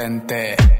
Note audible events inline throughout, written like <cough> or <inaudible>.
potente.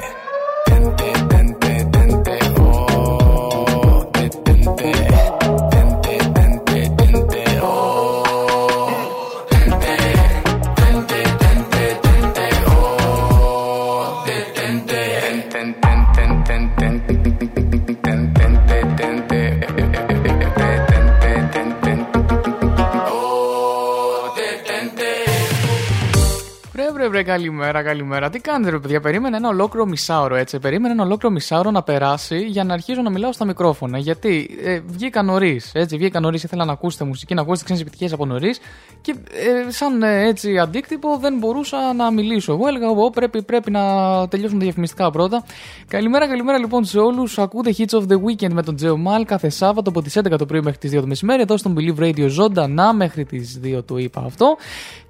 καλημέρα, καλημέρα. Τι κάνετε, ρε παιδιά, περίμενε ένα ολόκληρο μισάωρο, έτσι. Περίμενε ένα ολόκληρο μισάωρο να περάσει για να αρχίζω να μιλάω στα μικρόφωνα. Γιατί ε, βγήκα νωρίς, έτσι. Βγήκα νωρίς, ήθελα να ακούσετε μουσική, να ακούσετε ξένες επιτυχίες από νωρίς. Και ε, σαν ε, έτσι αντίκτυπο δεν μπορούσα να μιλήσω. Εγώ έλεγα, εγώ πρέπει, πρέπει να τελειώσουν τα διαφημιστικά πρώτα. Καλημέρα, καλημέρα λοιπόν σε όλους. Ακούτε Hits of the Weekend με τον Τζέο Μάλ κάθε Σάββατο από τις 11 το πρωί μέχρι τις 2 το μεσημέρι. Εδώ στον Believe Radio ζωντανά μέχρι τις 2 το είπα αυτό.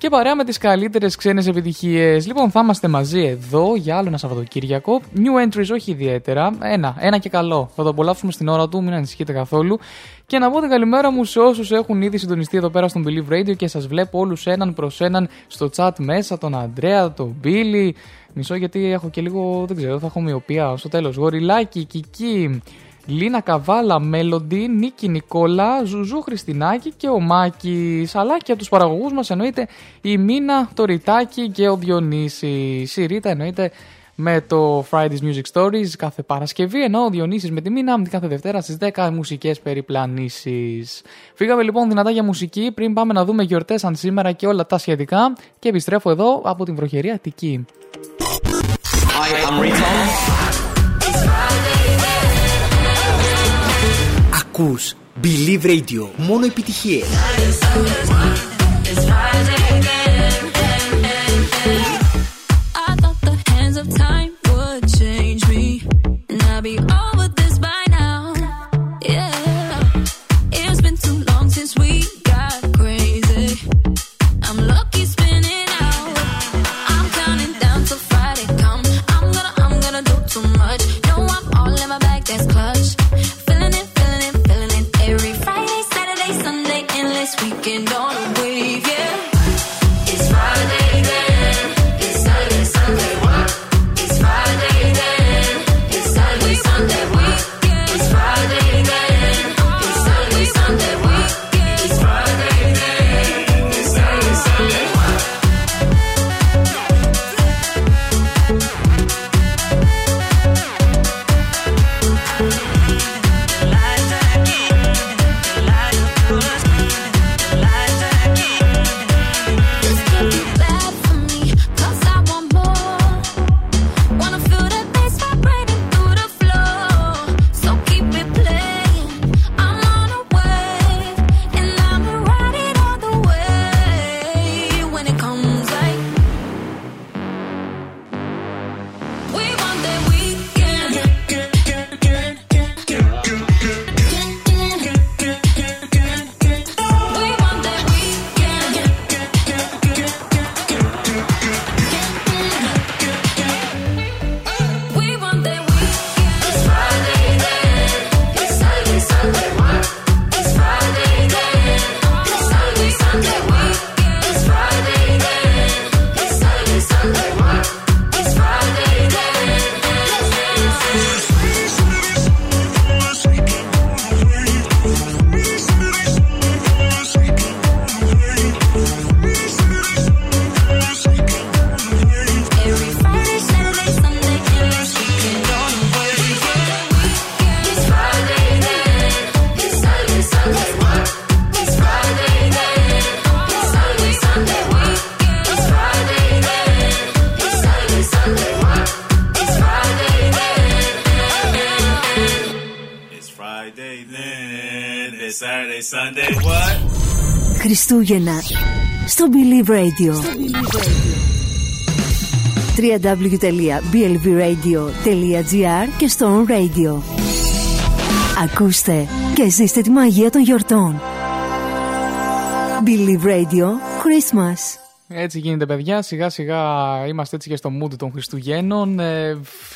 Και παρέα με τις καλύτερες ξένες επιτυχίες. Λοιπόν, θα είμαστε μαζί εδώ για άλλο ένα Σαββατοκύριακο. New entries όχι ιδιαίτερα. Ένα, ένα και καλό. Θα το απολαύσουμε στην ώρα του, μην ανησυχείτε καθόλου. Και να πω την καλημέρα μου σε όσους έχουν ήδη συντονιστεί εδώ πέρα στον Believe Radio και σας βλέπω όλους έναν προς έναν στο chat μέσα. Τον Αντρέα, τον Μπίλι. Μισό γιατί έχω και λίγο, δεν ξέρω, θα έχω μοιοπία στο τέλος. Γοριλάκι, Κική, Λίνα Καβάλα, Μέλοντι, Νίκη Νικόλα, Ζουζού Χριστινάκη και ο Μάκης. Αλλά και από τους παραγωγούς μας εννοείται η Μίνα, το Ριτάκι και ο Διονύσης. Η Ρίτα εννοείται με το Friday's Music Stories κάθε Παρασκευή, ενώ ο Διονύσης με τη Μίνα κάθε Δευτέρα στις 10 μουσικές περιπλανήσεις. Φύγαμε λοιπόν δυνατά για μουσική πριν πάμε να δούμε γιορτές αν σήμερα και όλα τα σχετικά και επιστρέφω εδώ από την βροχερή Αττική. Hi, I'm Ακούς Believe Radio. Μόνο επιτυχίες. Radio. www.blvradio.gr και στο On Radio. Ακούστε και ζήστε τη μαγεία των γιορτών. Believe Radio Christmas. Έτσι γίνεται, παιδιά. Σιγά σιγά είμαστε έτσι και στο mood των Χριστουγέννων.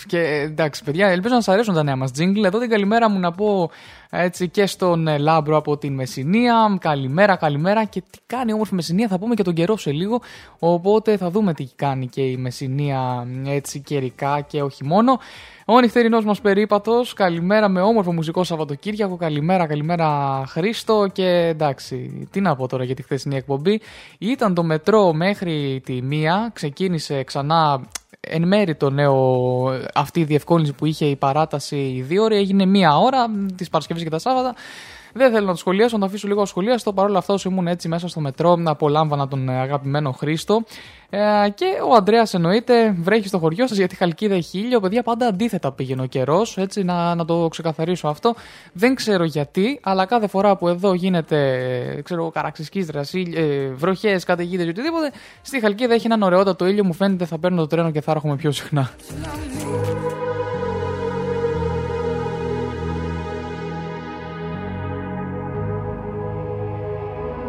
Ε, και εντάξει, παιδιά, ελπίζω να σας αρέσουν τα νέα μας jingle. Εδώ την καλημέρα μου να πω έτσι και στον ε, Λάμπρο από την Μεσσηνία. Καλημέρα, καλημέρα. Και τι κάνει όμορφη Μεσσηνία, θα πούμε και τον καιρό σε λίγο. Οπότε θα δούμε τι κάνει και η Μεσσηνία έτσι καιρικά και όχι μόνο. Ο νυχτερινός μας περίπατος. Καλημέρα με όμορφο μουσικό Σαββατοκύριακο. Καλημέρα, καλημέρα Χρήστο. Και εντάξει, τι να πω τώρα για τη χθεσινή εκπομπή. Ήταν το μετρό μέχρι τη μία. Ξεκίνησε ξανά εν μέρη το νέο, αυτή η διευκόλυνση που είχε η παράταση η δύο ώρες έγινε μία ώρα τις Παρασκευές και τα Σάββατα. Δεν θέλω να το σχολιάσω, να το αφήσω λίγο σχολιάστο. Παρ' όλα αυτά, όσο ήμουν έτσι μέσα στο μετρό, να απολάμβανα τον αγαπημένο Χρήστο. Ε, και ο Αντρέα εννοείται βρέχει στο χωριό σας γιατί χαλκίδα έχει ήλιο. Παιδιά, πάντα αντίθετα πήγαινε ο καιρός. Έτσι, να, να το ξεκαθαρίσω αυτό. Δεν ξέρω γιατί, αλλά κάθε φορά που εδώ γίνεται ξέρω, καραξισκίστρα, ε, βροχές, καταιγίδες ή οτιδήποτε, στη χαλκίδα έχει έναν ωραιότατο ήλιο. Μου φαίνεται θα παίρνω το τρένο και θα έρχομαι πιο συχνά.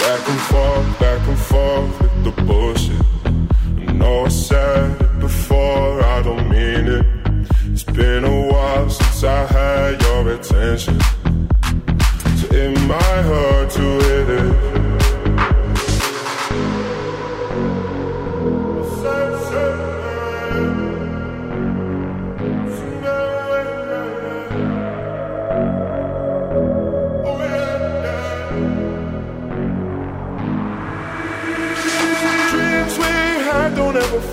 back and forth, back and forth with the bullshit. I know I said it before, I don't mean it. It's been a while since I had your attention.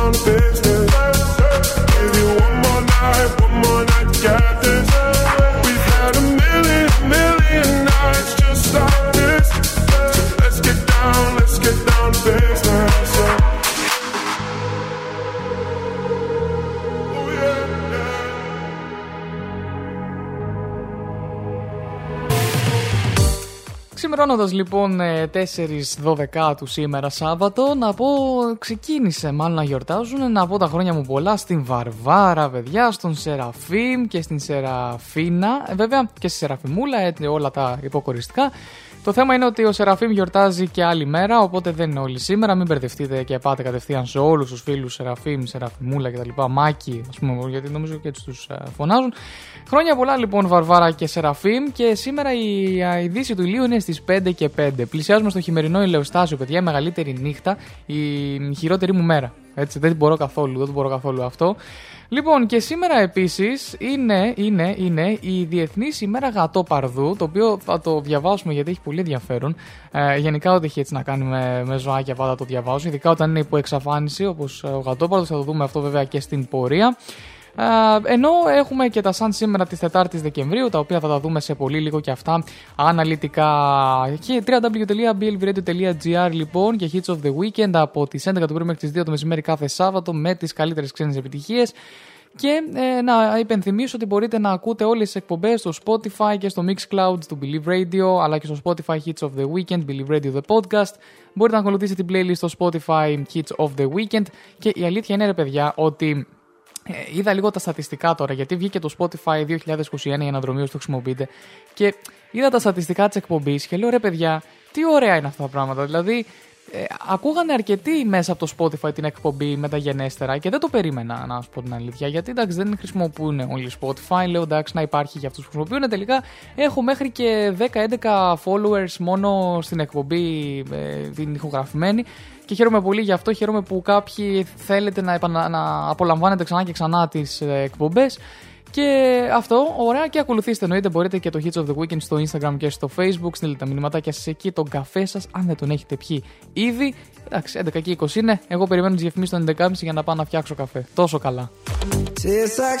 down Ξημερώνοντα λοιπόν ε, 4 του σήμερα Σάββατο, να πω ξεκίνησε μάλλον να γιορτάζουν. Να πω τα χρόνια μου πολλά στην Βαρβάρα, παιδιά, στον Σεραφείμ και στην Σεραφίνα. Ε, βέβαια και στη Σεραφιμούλα, έτσι, όλα τα υποκοριστικά. Το θέμα είναι ότι ο Σεραφείμ γιορτάζει και άλλη μέρα, οπότε δεν είναι όλοι σήμερα. Μην μπερδευτείτε και πάτε κατευθείαν σε όλους τους φίλους Σεραφείμ, Σεραφιμούλα κτλ. Μάκη, ας πούμε, γιατί νομίζω και έτσι του φωνάζουν. Χρόνια πολλά λοιπόν Βαρβάρα και Σεραφείμ και σήμερα η α, η δύση του ηλίου είναι στις 5 και 5. Πλησιάζουμε στο χειμερινό ηλεοστάσιο, παιδιά, η μεγαλύτερη νύχτα, η χειρότερη μου μέρα. Έτσι, δεν την μπορώ καθόλου, δεν την μπορώ καθόλου αυτό. Λοιπόν, και σήμερα επίσης είναι, είναι, είναι η Διεθνή ημέρα Γατόπαρδου, το οποίο θα το διαβάσουμε γιατί έχει πολύ ενδιαφέρον. Ε, γενικά, ό,τι έχει έτσι να κάνει με, με ζωάκια, πάντα το διαβάζω. Ειδικά όταν είναι υπό εξαφάνιση, όπως ο Γατόπαρδο, θα το δούμε αυτό βέβαια και στην πορεία. Α, ενώ έχουμε και τα σαν σήμερα τη 4η Δεκεμβρίου, τα οποία θα τα δούμε σε πολύ λίγο και αυτά αναλυτικά. Και www.blvradio.gr λοιπόν και Hits of the Weekend από τις 11 του πρωί μέχρι τις 2 το μεσημέρι κάθε Σάββατο με τις καλύτερες ξένες επιτυχίες. Και ε, να υπενθυμίσω ότι μπορείτε να ακούτε όλες τις εκπομπές στο Spotify και στο Mixcloud του Believe Radio αλλά και στο Spotify Hits of the Weekend, Believe Radio The Podcast. Μπορείτε να ακολουθήσετε την playlist στο Spotify Hits of the Weekend και η αλήθεια είναι ρε παιδιά ότι ε, είδα λίγο τα στατιστικά τώρα γιατί βγήκε το Spotify 2021 για να δρομείο το χρησιμοποιείτε και είδα τα στατιστικά της εκπομπής και λέω ρε παιδιά τι ωραία είναι αυτά τα πράγματα δηλαδή ε, ακούγανε αρκετοί μέσα από το Spotify την εκπομπή μεταγενέστερα και δεν το περίμενα να σου πω την αλήθεια. Γιατί εντάξει δεν χρησιμοποιούν όλοι Spotify. Λέω εντάξει να υπάρχει για αυτούς που χρησιμοποιούν. Τελικά έχω μέχρι και 10-11 followers μόνο στην εκπομπή ε, την ηχογραφημένη. Και χαίρομαι πολύ γι' αυτό. Χαίρομαι που κάποιοι θέλετε να, επανα... να απολαμβάνετε ξανά και ξανά τις ε, εκπομπές. Και αυτό, ωραία, και ακολουθήστε εννοείται. Μπορείτε και το Hits of the Weekend στο Instagram και στο Facebook. Στείλτε τα μηνυματάκια σας εκεί, τον καφέ σας, αν δεν τον έχετε πιει ήδη. Εντάξει, 11 και 20 είναι. Εγώ περιμένω τις διαφημίσεις των 11.30 για να πάω να φτιάξω καφέ. Τόσο καλά. Tastes like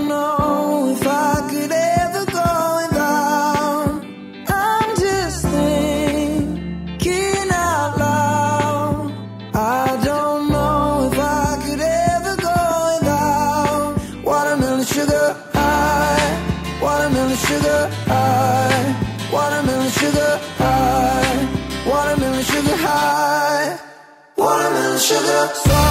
So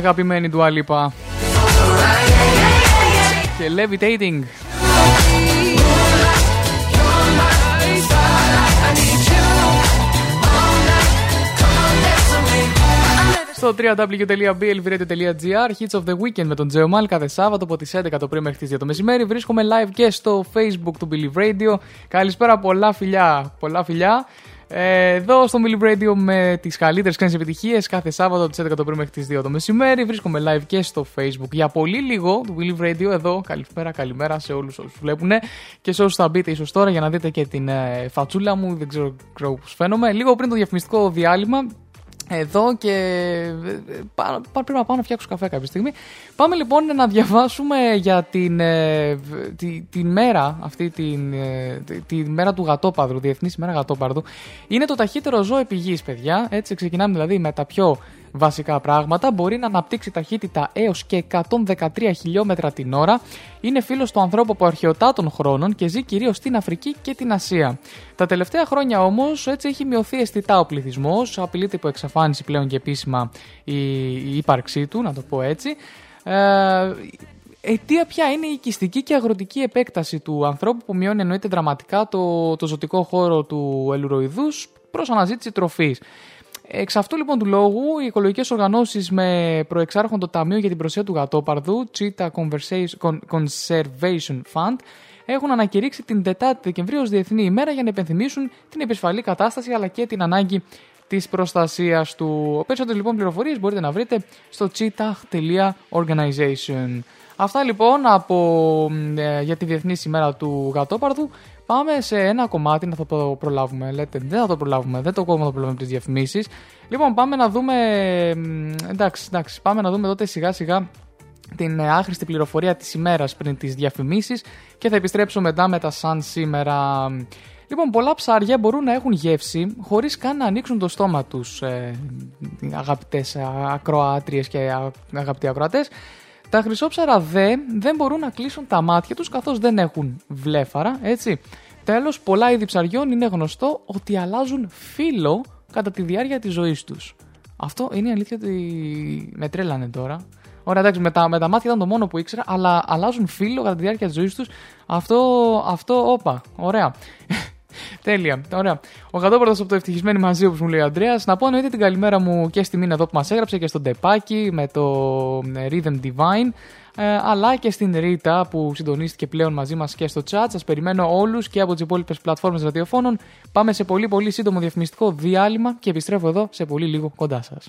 Αγαπημένη του Αλίπα. Και Levitating. Στο www.blvradio.gr Hits of the Weekend με τον Τζεωμάλ κάθε Σάββατο από τις 11 το πρωί μέχρι τις 2 το μεσημέρι. Βρίσκομαι live και στο Facebook του Believe Radio. Καλησπέρα, πολλά φιλιά. Πολλά φιλιά. Ε, εδώ στο Believe Radio με τις καλύτερες ξένες επιτυχίες κάθε Σάββατο από τις 11 το πρωί μέχρι τις 2 το μεσημέρι. Βρίσκομαι live και στο Facebook. Για πολύ λίγο του Believe Radio εδώ. Καλησπέρα, καλημέρα σε όλους όσους βλέπουν και σε όσους θα μπείτε ίσως τώρα για να δείτε και την ε, φατσούλα μου. Δεν ξέρω, ξέρω πώς φαίνομαι. Λίγο πριν το διαφημιστικό διάλειμμα εδώ και ε, πά- πά- πρέπει να πάω να φτιάξω καφέ κάποια στιγμή. Πάμε λοιπόν να διαβάσουμε για την, ε, τη, την μέρα αυτή, την, ε, τη, τη μέρα του γατόπαδρου, Διεθνής ημέρα γατόπαρδου. Είναι το ταχύτερο ζώο επί γης, παιδιά. Έτσι ξεκινάμε δηλαδή με τα πιο βασικά πράγματα. Μπορεί να αναπτύξει ταχύτητα έως και 113 χιλιόμετρα την ώρα. Είναι φίλος του ανθρώπου από αρχαιοτάτων χρόνων και ζει κυρίως στην Αφρική και την Ασία. Τα τελευταία χρόνια όμως έτσι έχει μειωθεί αισθητά ο πληθυσμός. Απειλείται υπό εξαφάνιση πλέον και επίσημα η, η ύπαρξή του, να το πω έτσι. Ε, αιτία ποια είναι η οικιστική και αγροτική επέκταση του ανθρώπου που μειώνει εννοείται δραματικά το, το ζωτικό χώρο του ελουροειδούς προς αναζήτηση τροφής. Εξ αυτού λοιπόν του λόγου, οι οικολογικές οργανώσεις με προεξάρχον το Ταμείο για την Προσία του Γατόπαρδου, Cheetah Conversation- Con- Conservation Fund, έχουν ανακηρύξει την 4η Δεκεμβρίου ως Διεθνή ημέρα για να υπενθυμίσουν την επισφαλή κατάσταση αλλά και την ανάγκη της προστασίας του. Περισσότερες λοιπόν πληροφορίες μπορείτε να βρείτε στο cheetah.organization. Αυτά λοιπόν από, ε, για τη Διεθνή ημέρα του Γατόπαρδου. Πάμε σε ένα κομμάτι να θα το προλάβουμε. Λέτε, δεν θα το προλάβουμε, δεν το κόμμα το προλάβουμε τις διαφημίσεις. Λοιπόν, πάμε να δούμε. μ, Εντάξει, εντάξει, πάμε να δούμε τότε σιγά σιγά την ε, άχρηστη πληροφορία της ημέρας πριν τις διαφημίσεις και θα επιστρέψω μετά με τα σαν σήμερα. Λοιπόν, πολλά ψάρια μπορούν να έχουν γεύση χωρίς καν να ανοίξουν το στόμα τους, ε, αγαπητές ε, ακροάτριες και α- αγαπητοί ακροατές. Τα χρυσόψαρα δε δεν μπορούν να κλείσουν τα μάτια τους καθώς δεν έχουν βλέφαρα, έτσι. Τέλος, πολλά είδη ψαριών είναι γνωστό ότι αλλάζουν φύλλο κατά τη διάρκεια της ζωής τους. Αυτό είναι η αλήθεια ότι με τρέλανε τώρα. Ωραία, εντάξει, με τα, με τα μάτια ήταν το μόνο που ήξερα, αλλά αλλάζουν φύλλο κατά τη διάρκεια της ζωής τους. Αυτό, αυτό, όπα, ωραία. Τέλεια. Ωραία. Ο Γατόπορτο από το ευτυχισμένοι μαζί, όπως μου λέει ο Αντρέας. Να πω εννοείται την καλημέρα μου και στη Μίνα εδώ που μας έγραψε και στον Τεπάκι με το ε, Rhythm Divine. ε, αλλά και στην Ρίτα που συντονίστηκε πλέον μαζί μας και στο chat. Σας περιμένω όλους και από τις υπόλοιπες πλατφόρμες ραδιοφώνων. Πάμε σε πολύ πολύ σύντομο διαφημιστικό διάλειμμα και επιστρέφω εδώ σε πολύ λίγο κοντά σας.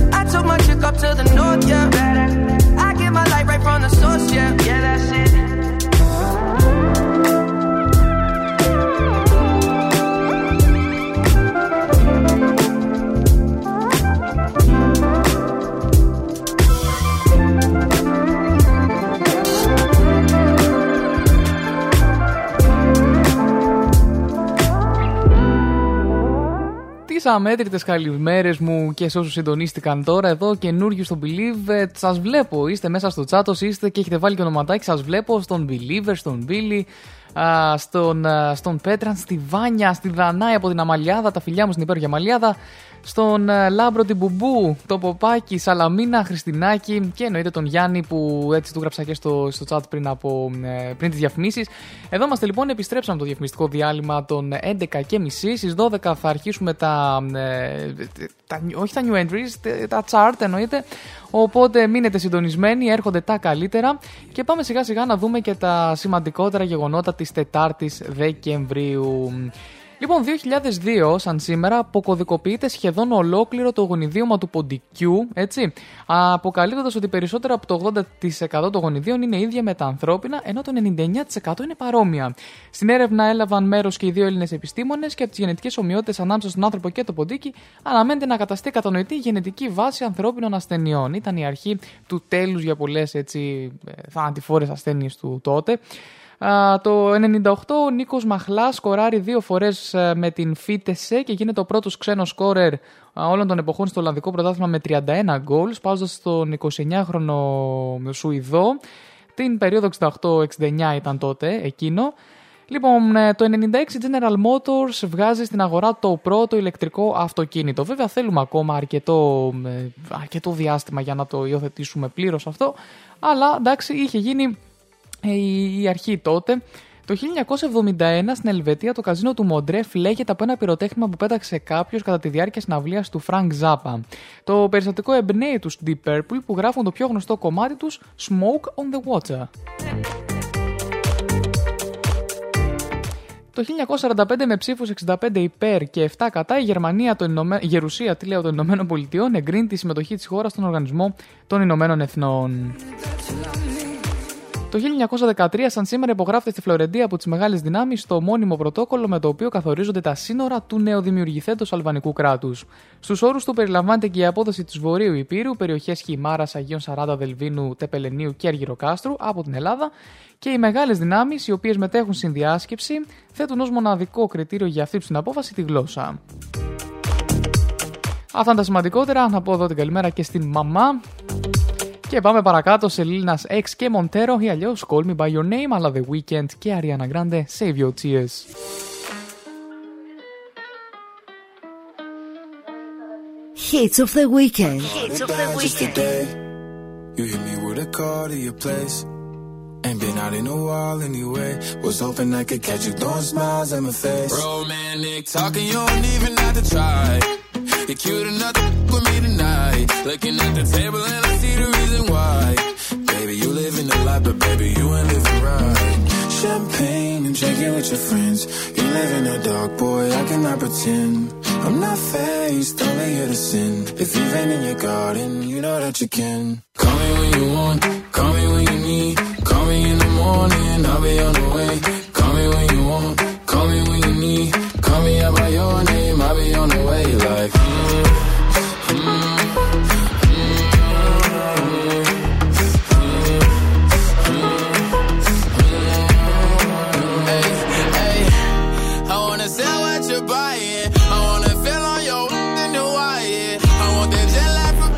Took my chick up to the north. Yeah. I get my light right from the source. Yeah. Τις αμέτρητες καλημέρες μου και σε όσους συντονίστηκαν τώρα εδώ καινούργιους στο Believe. Σας βλέπω, είστε μέσα στο chat, όσοι είστε και έχετε βάλει και ονοματάκι. Σας βλέπω στον Believer, στον Billy, α, στον, α, στον Πέτραν, στη Βάνια, στη Δανάη από την Αμαλιάδα, τα φιλιά μου στην υπέροχη Αμαλιάδα, στον α, Λάμπρο την Μπουμπού, το Ποπάκι, Σαλαμίνα, Χριστινάκη και εννοείται τον Γιάννη που έτσι του γράψα και στο, στο chat πριν, από, ε, πριν τις διαφημίσεις. Εδώ είμαστε λοιπόν, επιστρέψαμε το διαφημιστικό διάλειμμα των 11.30. Στις 12 θα αρχίσουμε τα, ε, τα, όχι τα new entries, τα chart εννοείται. Οπότε μείνετε συντονισμένοι, έρχονται τα καλύτερα και πάμε σιγά σιγά να δούμε και τα σημαντικότερα γεγονότα της 4ης Δεκεμβρίου. Λοιπόν, 2002, σαν σήμερα, αποκωδικοποιείται σχεδόν ολόκληρο το γονιδίωμα του ποντικού, έτσι, αποκαλύπτοντας ότι περισσότερο από το 80% των γονιδίων είναι ίδια με τα ανθρώπινα, ενώ το 99% είναι παρόμοια. Στην έρευνα έλαβαν μέρος και οι δύο Έλληνες επιστήμονες και από τις γενετικές ομοιότητες ανάμεσα στον άνθρωπο και το ποντίκι αναμένεται να καταστεί κατανοητή η γενετική βάση ανθρώπινων ασθενειών. Ήταν η αρχή του τέλους για πολλές έτσι, ε, θανατηφόρες ασθένειες του τότε. Α, το 98 ο Νίκος Μαχλάς σκοράρει δύο φορές ε, με την Φίτεσε και γίνεται ο πρώτος ξένος σκόρερ α, όλων των εποχών στο Ολλανδικό Πρωτάθλημα με 31 γκολ, πάω στον 29χρονο Σουηδό. Την περίοδο 68-69 ήταν τότε εκείνο. Λοιπόν, ε, το 96 General Motors βγάζει στην αγορά το πρώτο ηλεκτρικό αυτοκίνητο. Βέβαια θέλουμε ακόμα αρκετό, ε, αρκετό διάστημα για να το υιοθετήσουμε πλήρως αυτό, αλλά εντάξει είχε γίνει ε, η η αρχή τότε. Το 1971 στην Ελβετία το καζίνο του Μοντρέ φλέγεται από ένα πυροτέχνημα που πέταξε κάποιος κατά τη διάρκεια συναυλίας του Frank Zappa. Το περιστατικό εμπνέει τους Deep Purple που γράφουν το πιο γνωστό κομμάτι τους Smoke on the Water. Το 1945 με ψήφους 65 υπέρ και 7 κατά η Γερμανία, το Ηνωμέ... η Γερουσία τι λέω, των Ηνωμένων Πολιτειών εγκρίνει τη συμμετοχή της χώρας στον Οργανισμό των Ηνωμένων Εθνών. Το 1913, σαν σήμερα, υπογράφεται στη Φλωρεντία από τις μεγάλες δυνάμεις το μόνιμο πρωτόκολλο με το οποίο καθορίζονται τα σύνορα του νεοδημιουργηθέντο αλβανικού κράτους. Στους όρους του περιλαμβάνεται και η απόδοση της Βορείου Υπήρου, περιοχές Χιμάρας, Αγίων Σαράντα, Δελβίνου, Τεπελενίου και Αργυροκάστρου από την Ελλάδα και οι μεγάλες δυνάμεις, οι οποίες μετέχουν στην διάσκεψη, θέτουν ως μοναδικό κριτήριο για αυτή την απόφαση τη γλώσσα. Αυτά είναι τα σημαντικότερα. Να πω εδώ την καλημέρα και στην μαμά. Και πάμε παρακάτω σε Lil Nas X και Montero ή αλλιώς Call Me By Your Name, αλλά The Weeknd και Ariana Grande Save Your Tears. Hits of the Weekend. Just a day. You hit me with a call to your place. Ain't been out in a while anyway. Was hoping I could catch you throwing smiles at my face. Romantic talking, you don't even have to try. You're cute enough to with me tonight. Looking at the table and I see the reason why. Baby, you live in the life, but baby, you ain't living right. Champagne and drinking with your friends. You live in the dark, boy, I cannot pretend. I'm not faced, only here to sin. If you've been in your garden, you know that you can. Call me when you want, call me when you need. Call me in the morning, I'll be on the way. Call me when you want, call me when you need. Call me out by your name, Like, mm, mm, I wanna sell what you're buying. I wanna feel on your in wire. I want that jet lag from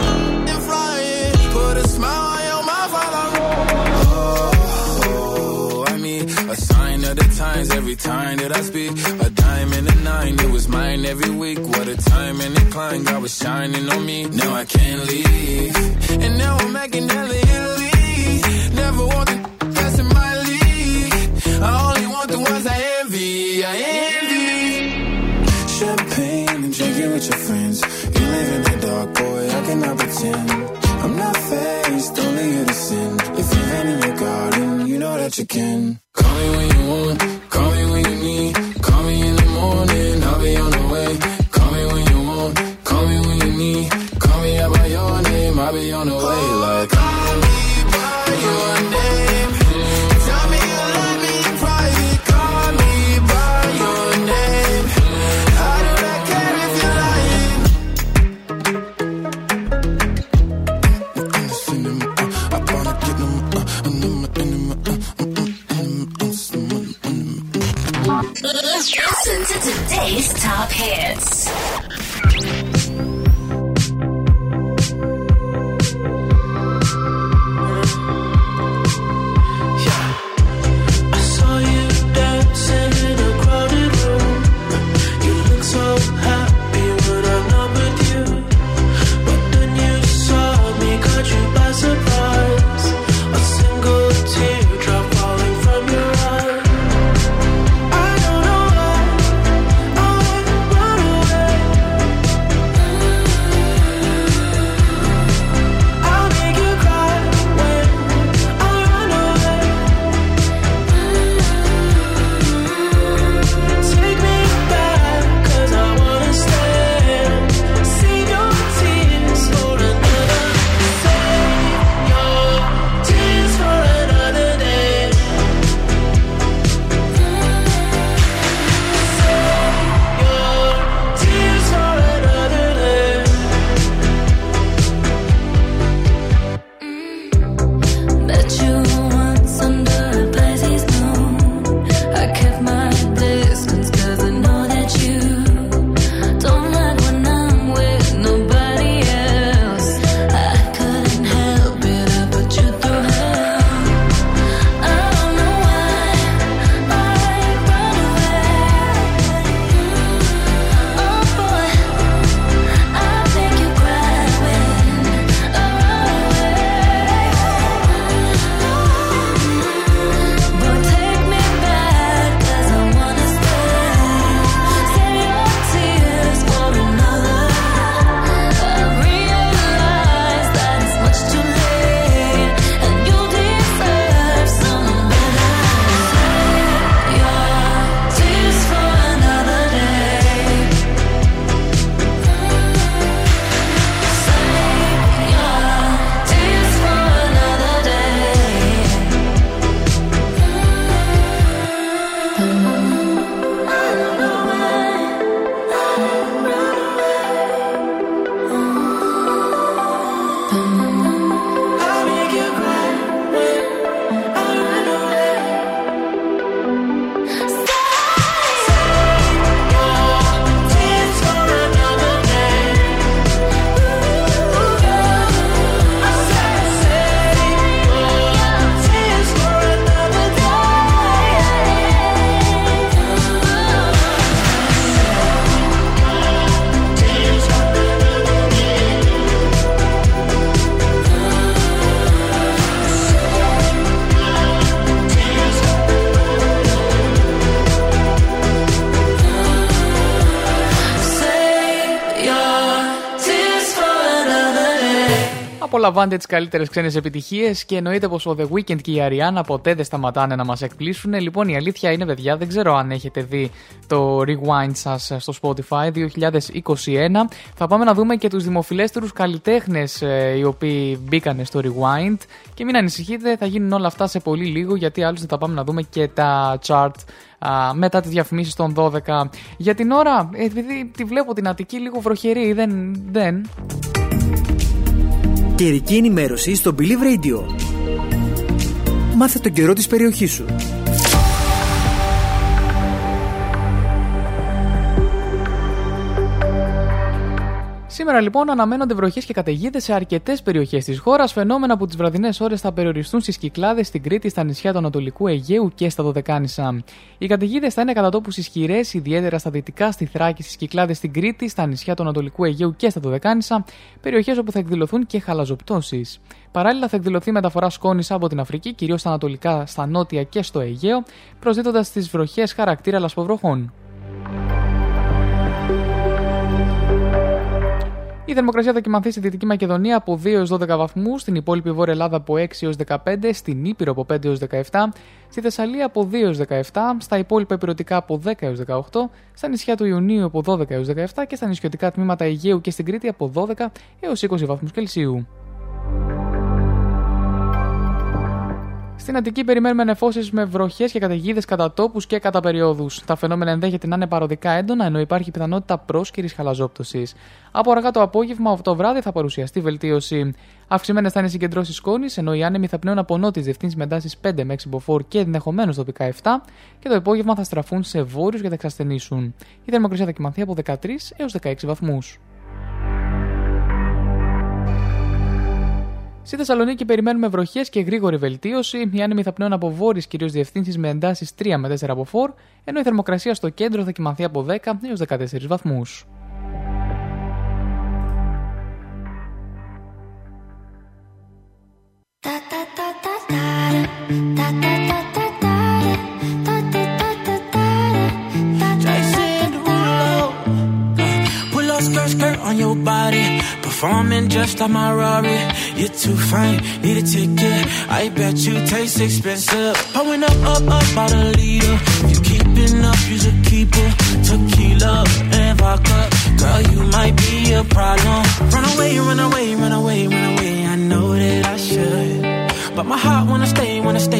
and flying. Put a smile on your mouth while I'm. Oh, I mean, a sign of the times every time that I speak. A nine, it was mine every week. What a time and climb, God was shining on me. Now I can't leave. And now I'm making hella Italy. Never want the best in my league. I only want the ones I envy. I envy. Champagne and drinking with your friends. You live in the dark, boy, I cannot pretend. I'm not faced, only sin. If you've in your garden, you know that you can. Call me when you want, call me when you need. Today's top hits. Απολαμβάνετε τις καλύτερες ξένες επιτυχίες και εννοείται πως ο The Weeknd και η Αριάννα ποτέ δεν σταματάνε να μας εκπλήσουν. Λοιπόν, η αλήθεια είναι, παιδιά, δεν ξέρω αν έχετε δει το rewind σας στο Spotify 2021. Θα πάμε να δούμε και τους δημοφιλέστερους καλλιτέχνες οι οποίοι μπήκαν στο rewind. Και μην ανησυχείτε, θα γίνουν όλα αυτά σε πολύ λίγο γιατί άλλωστε θα πάμε να δούμε και τα chart α, μετά τις διαφημίσεις των 12. Για την ώρα, επειδή τη βλέπω την Αττική λίγο βροχερή, δεν... δεν. Καιρική ενημέρωση στο Believe Radio. Μάθε τον καιρό της περιοχής σου. Σήμερα λοιπόν αναμένονται βροχές και καταιγίδες σε αρκετές περιοχές της χώρας, φαινόμενα που τις βραδινές ώρες θα περιοριστούν στις κυκλάδες στην Κρήτη, στα νησιά του Ανατολικού Αιγαίου και στα Δωδεκάνησα. Οι καταιγίδες θα είναι κατά τόπους ισχυρές, ιδιαίτερα στα δυτικά, στη Θράκη, στις κυκλάδες στην Κρήτη, στα νησιά του Ανατολικού Αιγαίου και στα Δωδεκάνησα, περιοχές όπου θα εκδηλωθούν και χαλαζοπτώσεις. Παράλληλα, θα εκδηλωθεί μεταφορά σκόνης από την Αφρική, κυρίως στα ανατολικά, στα νότια και στο Αιγαίο, προσδίδοντας τις βροχές χαρακτήρα λασποβροχών. Η θερμοκρασία θα κοιμανθεί στη Δυτική Μακεδονία από 2 έως 12 βαθμούς, στην υπόλοιπη Βόρεια Ελλάδα από 6 έως 15, στην Ήπειρο από 5 έως 17, στη Θεσσαλία από 2 έως 17, στα υπόλοιπα υπηρετικά από 10 έως 18, στα νησιά του Ιουνίου από 12 έως 17 και στα νησιωτικά τμήματα Αιγαίου και στην Κρήτη από 12 έως 20 βαθμούς Κελσίου. Στην Αττική περιμένουμε νεφώσεις με βροχές και καταιγίδες κατά τόπους και κατά περιόδους. Τα φαινόμενα ενδέχεται να είναι παροδικά έντονα, ενώ υπάρχει πιθανότητα πρόσκαιρης χαλαζόπτωσης. Από αργά το απόγευμα, από το βράδυ θα παρουσιαστεί βελτίωση. Αυξημένες θα είναι οι συγκεντρώσεις σκόνης, ενώ οι άνεμοι θα πνέουν από νότιε διευθύνσει με εντάσεις 5 με 6 μποφόρ και ενδεχομένως τοπικά 7, και το υπόγευμα θα στραφούν σε βόρειους και θα εξασθενήσουν. Η θερμοκρασία θα κοιμανθεί από 13 έως 16 βαθμούς. Στη Θεσσαλονίκη περιμένουμε βροχές και γρήγορη βελτίωση. Οι άνεμοι θα πνέουν από βόρειες κυρίως διευθύνσεις με εντάσεις 3 με 4 από φόρ, ενώ η θερμοκρασία στο κέντρο θα κοιμανθεί από 10 έως 14 βαθμούς. Jason Derulo. Pull up skirt, skirt on your body. Performing just like my Rari. You're too fine, need a ticket. I bet you taste expensive. Pouring up, up, up, about a liter. If you keeping up, you should keep it. Tequila and vodka. Girl, you might be a problem. Run away, run away, run away, run away. I know that I should. But my heart wanna stay, wanna stay,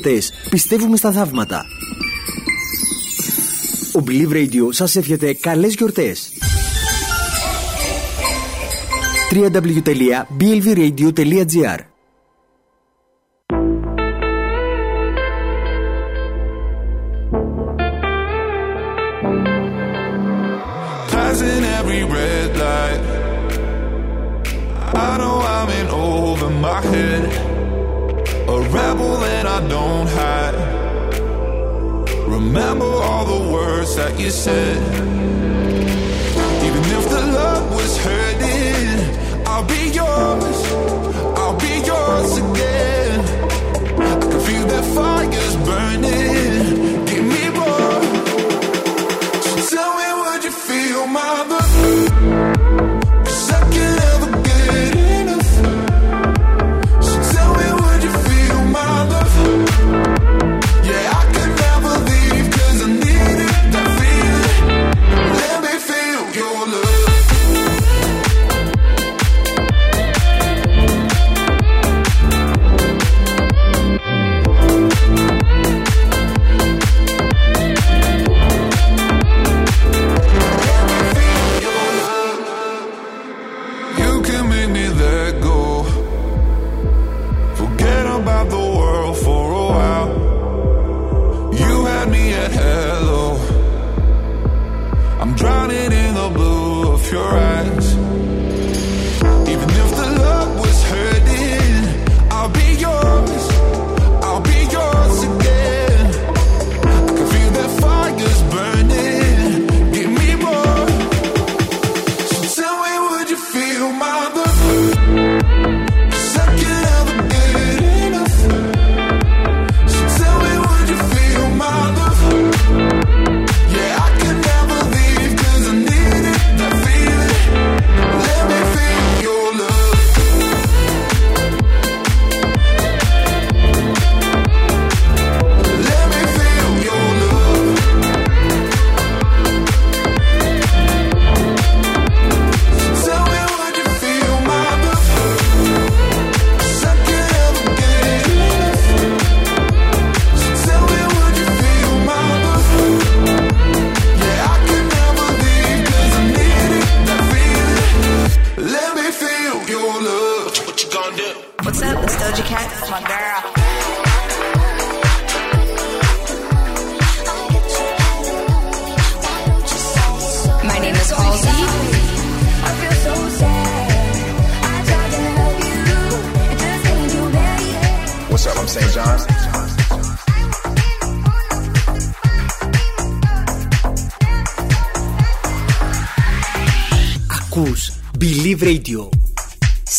γιορτές πιστεύουμε στα θαύματα. Ο Believe Radio σας εύχεται καλές γιορτές. www.blvradio.gr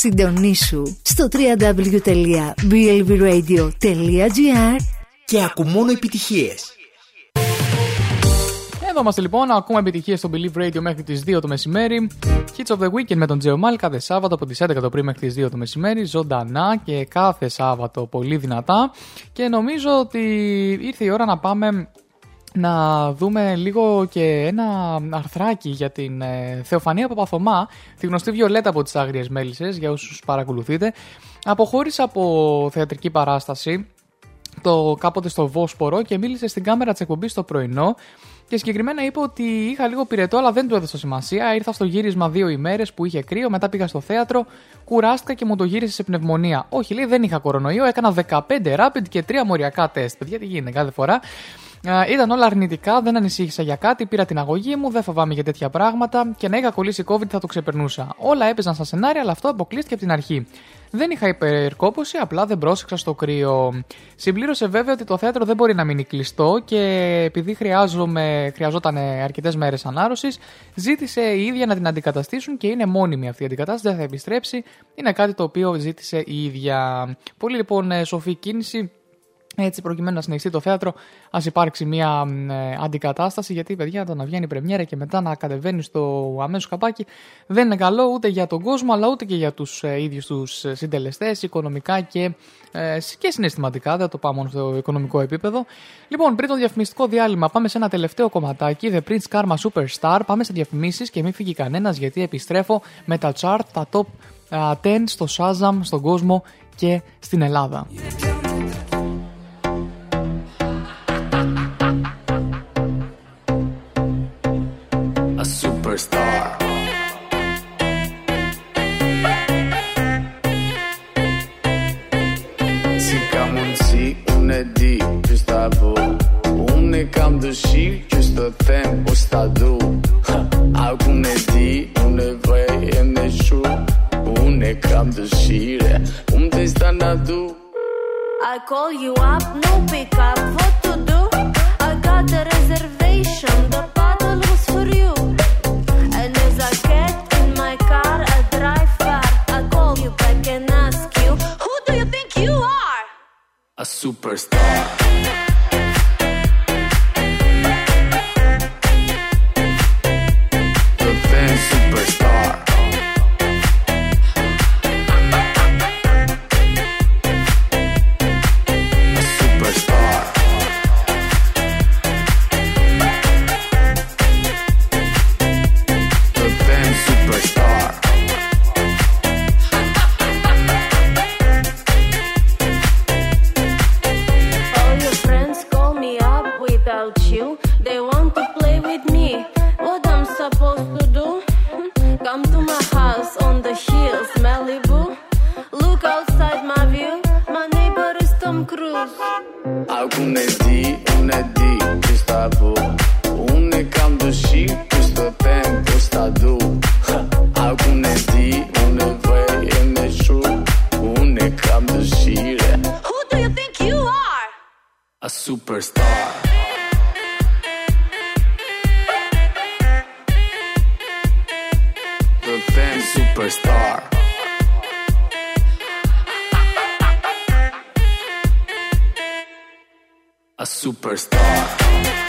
Συντονίσου στο www.blvradio.gr Και ακού μόνο επιτυχίες. Εδώ είμαστε λοιπόν να ακούμε επιτυχίες στο Believe Radio μέχρι τις 2 το μεσημέρι. Hits of the Weekend με τον Τζεωμάλ κάθε Σάββατο από τις 11 το πρωί μέχρι τις 2 το μεσημέρι. Ζωντανά και κάθε Σάββατο πολύ δυνατά. Και νομίζω ότι ήρθε η ώρα να πάμε να δούμε λίγο και ένα αρθράκι για την ε, Θεοφανία Παπαθωμά, τη γνωστή Βιολέτα από τις Άγριες Μέλισσες, για όσους παρακολουθείτε. Αποχώρησε από θεατρική παράσταση το κάποτε στο Βόσπορο και μίλησε στην κάμερα της εκπομπής το πρωινό και συγκεκριμένα είπε ότι είχα λίγο πυρετό, αλλά δεν του έδωσα σημασία. Ήρθα στο γύρισμα δύο ημέρες που είχε κρύο, μετά πήγα στο θέατρο, κουράστηκα και μου το γύρισε σε πνευμονία. Όχι, λέει, δεν είχα κορονοϊό, έκανα 15 rapid και 3 μοριακά τεστ. Παιδιά, τι γίνεται κάθε φορά. Ε, ήταν όλα αρνητικά, δεν ανησύχησα για κάτι, πήρα την αγωγή μου, δεν φοβάμαι για τέτοια πράγματα και να είχα κολλήσει COVID θα το ξεπερνούσα. Όλα έπαιζαν στα σενάρια, αλλά αυτό αποκλείστηκε από την αρχή. Δεν είχα υπερκόπωση, απλά δεν πρόσεξα στο κρύο. Συμπλήρωσε βέβαια ότι το θέατρο δεν μπορεί να μείνει κλειστό και επειδή χρειάζομαι, χρειαζόταν αρκετές μέρες ανάρρωσης, ζήτησε η ίδια να την αντικαταστήσουν και είναι μόνιμη αυτή η αντικατάσταση, δεν θα επιστρέψει. Είναι κάτι το οποίο ζήτησε η ίδια. Πολύ λοιπόν ε, σοφή κίνηση. Έτσι, προκειμένου να συνεχιστεί το θέατρο, ας υπάρξει μια ε, αντικατάσταση. Γιατί, παιδιά, το να βγαίνει η πρεμιέρα και μετά να κατεβαίνει στο αμέσως καπάκι δεν είναι καλό ούτε για τον κόσμο, αλλά ούτε και για τους ε, ίδιους τους συντελεστές, οικονομικά και, ε, και συναισθηματικά. Δεν θα το πάω μόνο στο οικονομικό επίπεδο. Λοιπόν, πριν το διαφημιστικό διάλειμμα, πάμε σε ένα τελευταίο κομματάκι. The Prince Karma Superstar. Πάμε σε διαφημίσεις και μην φύγει κανένας, γιατί επιστρέφω με τα chart, τα top ε, 10 στο Shazam, στον κόσμο και στην Ελλάδα. superstar. Si ka mundësi, unë e di që s'ta bu. Unë e kam dëshirë që s'të them po s'ta du. <laughs> Ak unë e di, unë e vej e në shu Unë e kam dëshire, unë të s'ta na du. I call you up, no pick up, what to do? I got a reservation, the bottle was for you. You are a superstar. Superstar. A unë e di, unë di që s'ta bu. Unë e kam dëshi, që s'të pen, që s'ta du. A unë e di, unë e vej, e me shu. Unë e kam dëshire. Who do you think you are? A superstar. superstar.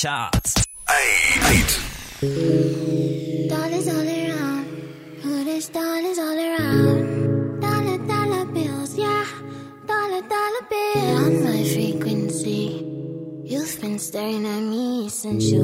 charts. Eight. Dollars all around. Hoodish dollars all around. Dollar, dollar bills, yeah. Dollar, dollar bills. On my frequency. You've been staring at me since you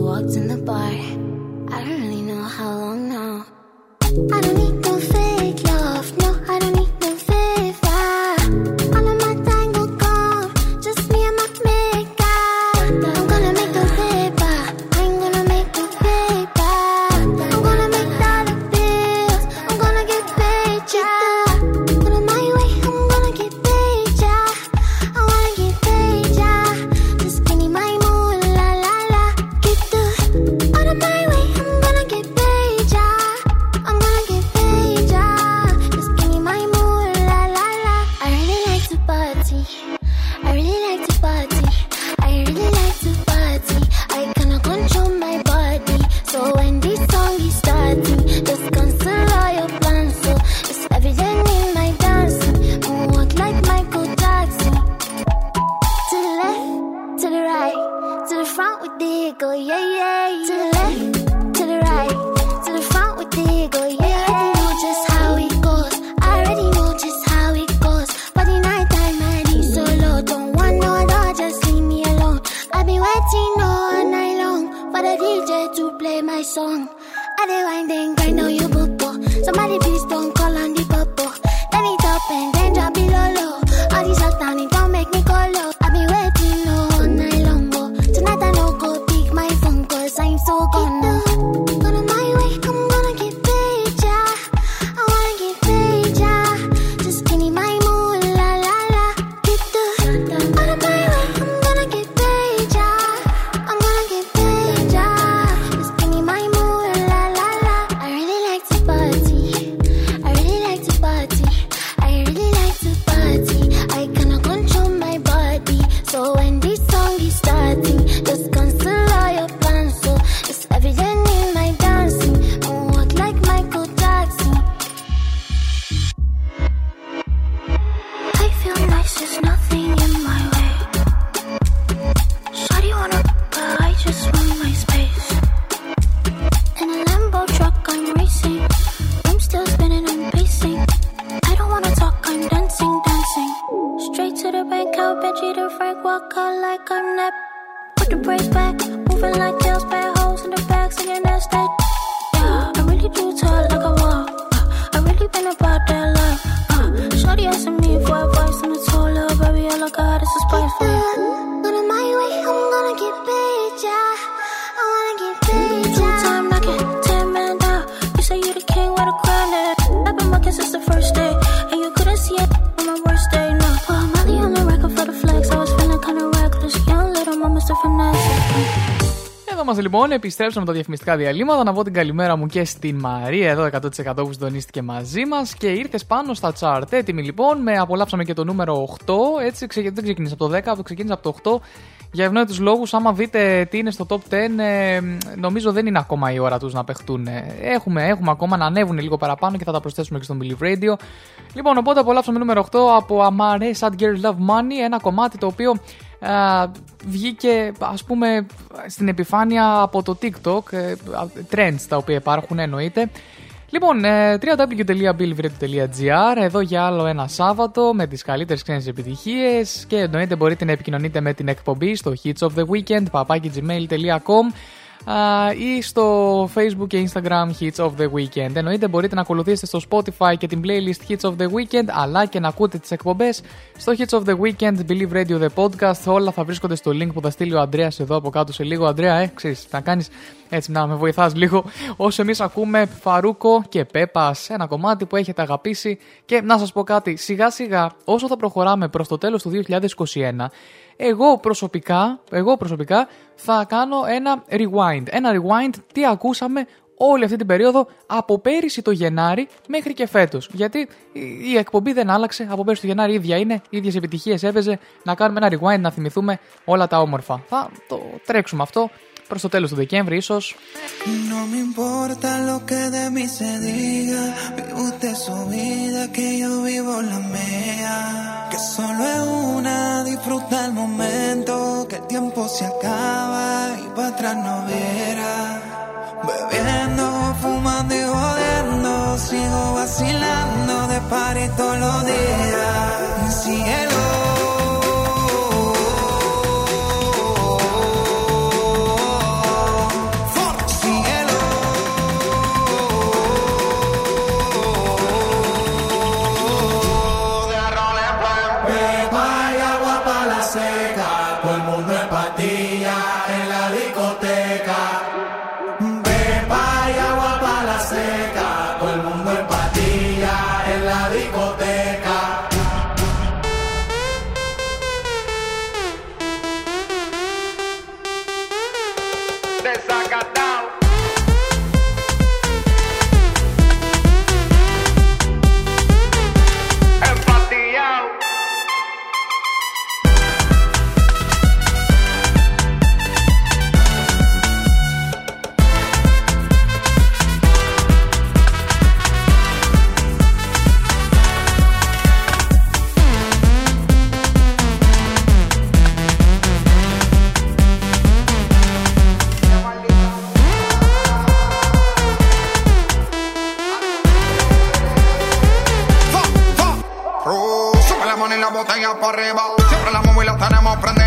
the brakes back. Moving like Εδώ είμαστε λοιπόν, επιστρέψαμε τα διαφημιστικά διαλύματα. Να πω την καλημέρα μου και στην Μαρία, εδώ 100% που συντονίστηκε μαζί μας και ήρθες πάνω στα chart. Έτοιμη λοιπόν, με απολαύσαμε και το νούμερο 8. Έτσι, ξε- δεν ξεκίνησε από το 10, ξεκίνησε από το 8. Για ευνόητους λόγους, άμα δείτε τι είναι στο top 10, ε, νομίζω δεν είναι ακόμα η ώρα τους να παιχτούν. Ε, Έχουμε, έχουμε ακόμα να ανέβουν λίγο παραπάνω και θα τα προσθέσουμε και στον Believe Radio. Λοιπόν, οπότε απολαύσαμε νούμερο 8 από Amare Sad Girl Love Money, ένα κομμάτι το οποίο α, βγήκε ας πούμε στην επιφάνεια από το TikTok, ε, α, trends τα οποία υπάρχουν εννοείται. Λοιπόν, ε, www.billivradio.gr εδώ για άλλο ένα Σάββατο με τις καλύτερες ξένες επιτυχίες και εννοείται μπορείτε να επικοινωνείτε με την εκπομπή στο hits of the weekend papakigmail.com α, ή στο facebook και instagram hits of the weekend. Εννοείται μπορείτε να ακολουθήσετε στο spotify και την playlist hits of the weekend αλλά και να ακούτε τις εκπομπές στο hits of the weekend believe radio the podcast όλα θα βρίσκονται στο link που θα στείλει ο Ανδρέας εδώ από κάτω σε λίγο. Ανδρέα, ε, ξέρεις, να κάνεις έτσι να με βοηθάς λίγο όσο εμείς ακούμε Φαρούκο και Πέπας ένα κομμάτι που έχετε αγαπήσει και να σας πω κάτι σιγά σιγά όσο θα προχωράμε προς το τέλος του 2021 εγώ προσωπικά, εγώ προσωπικά θα κάνω ένα rewind. Ένα rewind τι ακούσαμε όλη αυτή την περίοδο από πέρυσι το Γενάρη μέχρι και φέτος. Γιατί η- η εκπομπή δεν άλλαξε. Από πέρυσι το Γενάρη η ίδια είναι, οι ίδιες επιτυχίες έπαιζε. Να κάνουμε ένα rewind να θυμηθούμε όλα τα όμορφα. Θα το τρέξουμε αυτό προς το τέλος του Δεκέμβρη ίσως. No me importa lo que de mí se diga. Vive usted su vida, que yo vivo la mía. Que solo es una, disfruta el momento. Que el tiempo se acaba y para atrás no verá. Bebiendo, fumando y jodiendo. Sigo vacilando de party todos los días. Siempre la móvil la tenemos prendida.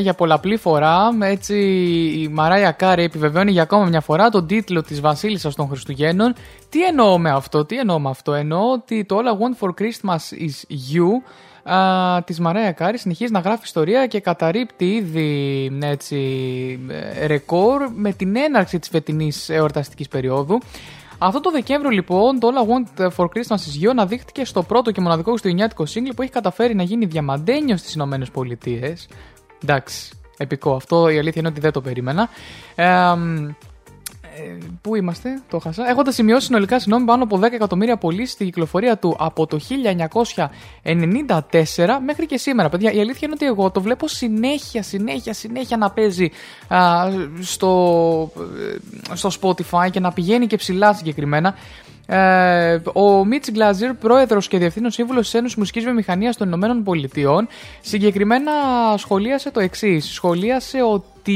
Για πολλαπλή φορά έτσι η Μαράια Κάρη επιβεβαιώνει για ακόμα μια φορά τον τίτλο της Βασίλισσας των Χριστουγέννων. Τι εννοώ με αυτό, τι εννοώ με αυτό. Εννοώ ότι το All I Want for Christmas is You α, της Μαράια Κάρη συνεχίζει να γράφει ιστορία και καταρρύπτει ήδη έτσι, ε, ρεκόρ με την έναρξη της φετινής εορταστικής περίοδου. Αυτό το Δεκέμβριο λοιπόν το All I Want for Christmas is You αναδείχθηκε στο πρώτο και μοναδικό χριστουγεννιάτικο σύγκλι που έχει καταφέρει να γίνει διαμαντένιο στις Ηνωμένες Πολιτείες. Εντάξει, επικό αυτό. Η αλήθεια είναι ότι δεν το περίμενα. Ε, μ, ε, πού είμαστε, το χάσα. Έχοντα σημειώσει συνολικά συγγνώμη πάνω από 10 εκατομμύρια πωλήσει στη κυκλοφορία του από το 1994 μέχρι και σήμερα, παιδιά. Η αλήθεια είναι ότι εγώ το βλέπω συνέχεια, συνέχεια, συνέχεια να παίζει α, στο, ε, στο Spotify και να πηγαίνει και ψηλά συγκεκριμένα. Ε, ο Μίτς Γκλάζερ, πρόεδρος και διευθύνων σύμβουλος της Ένωσης Μουσικής Βιομηχανίας των Ηνωμένων Πολιτειών, συγκεκριμένα σχολίασε το εξής. Σχολίασε ότι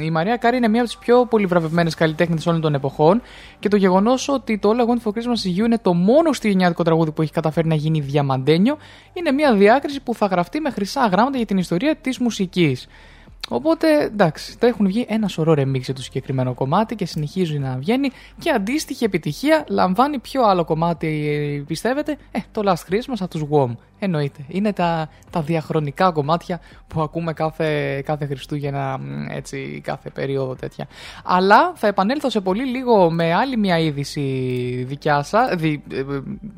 η Μαρία Κάρη είναι μία από τις πιο πολυβραβευμένες καλλιτέχνες όλων των εποχών και το γεγονός ότι το All I Want for Christmas is You είναι το μόνο χριστουγεννιάτικο τραγούδι που έχει καταφέρει να γίνει διαμαντένιο είναι μία διάκριση που θα γραφτεί με χρυσά γράμματα για την ιστορία της μουσικής. Οπότε εντάξει, τα έχουν βγει ένα σωρό remix για το συγκεκριμένο κομμάτι και συνεχίζει να βγαίνει και αντίστοιχη επιτυχία λαμβάνει πιο άλλο κομμάτι, ε, πιστεύετε, ε, το Last Christmas από τους WOM. Εννοείται. Είναι τα, τα διαχρονικά κομμάτια που ακούμε κάθε, κάθε Χριστούγεννα, μ, έτσι, κάθε περίοδο τέτοια. Αλλά θα επανέλθω σε πολύ λίγο με άλλη μια είδηση δικιά σα, δι, ε, ε,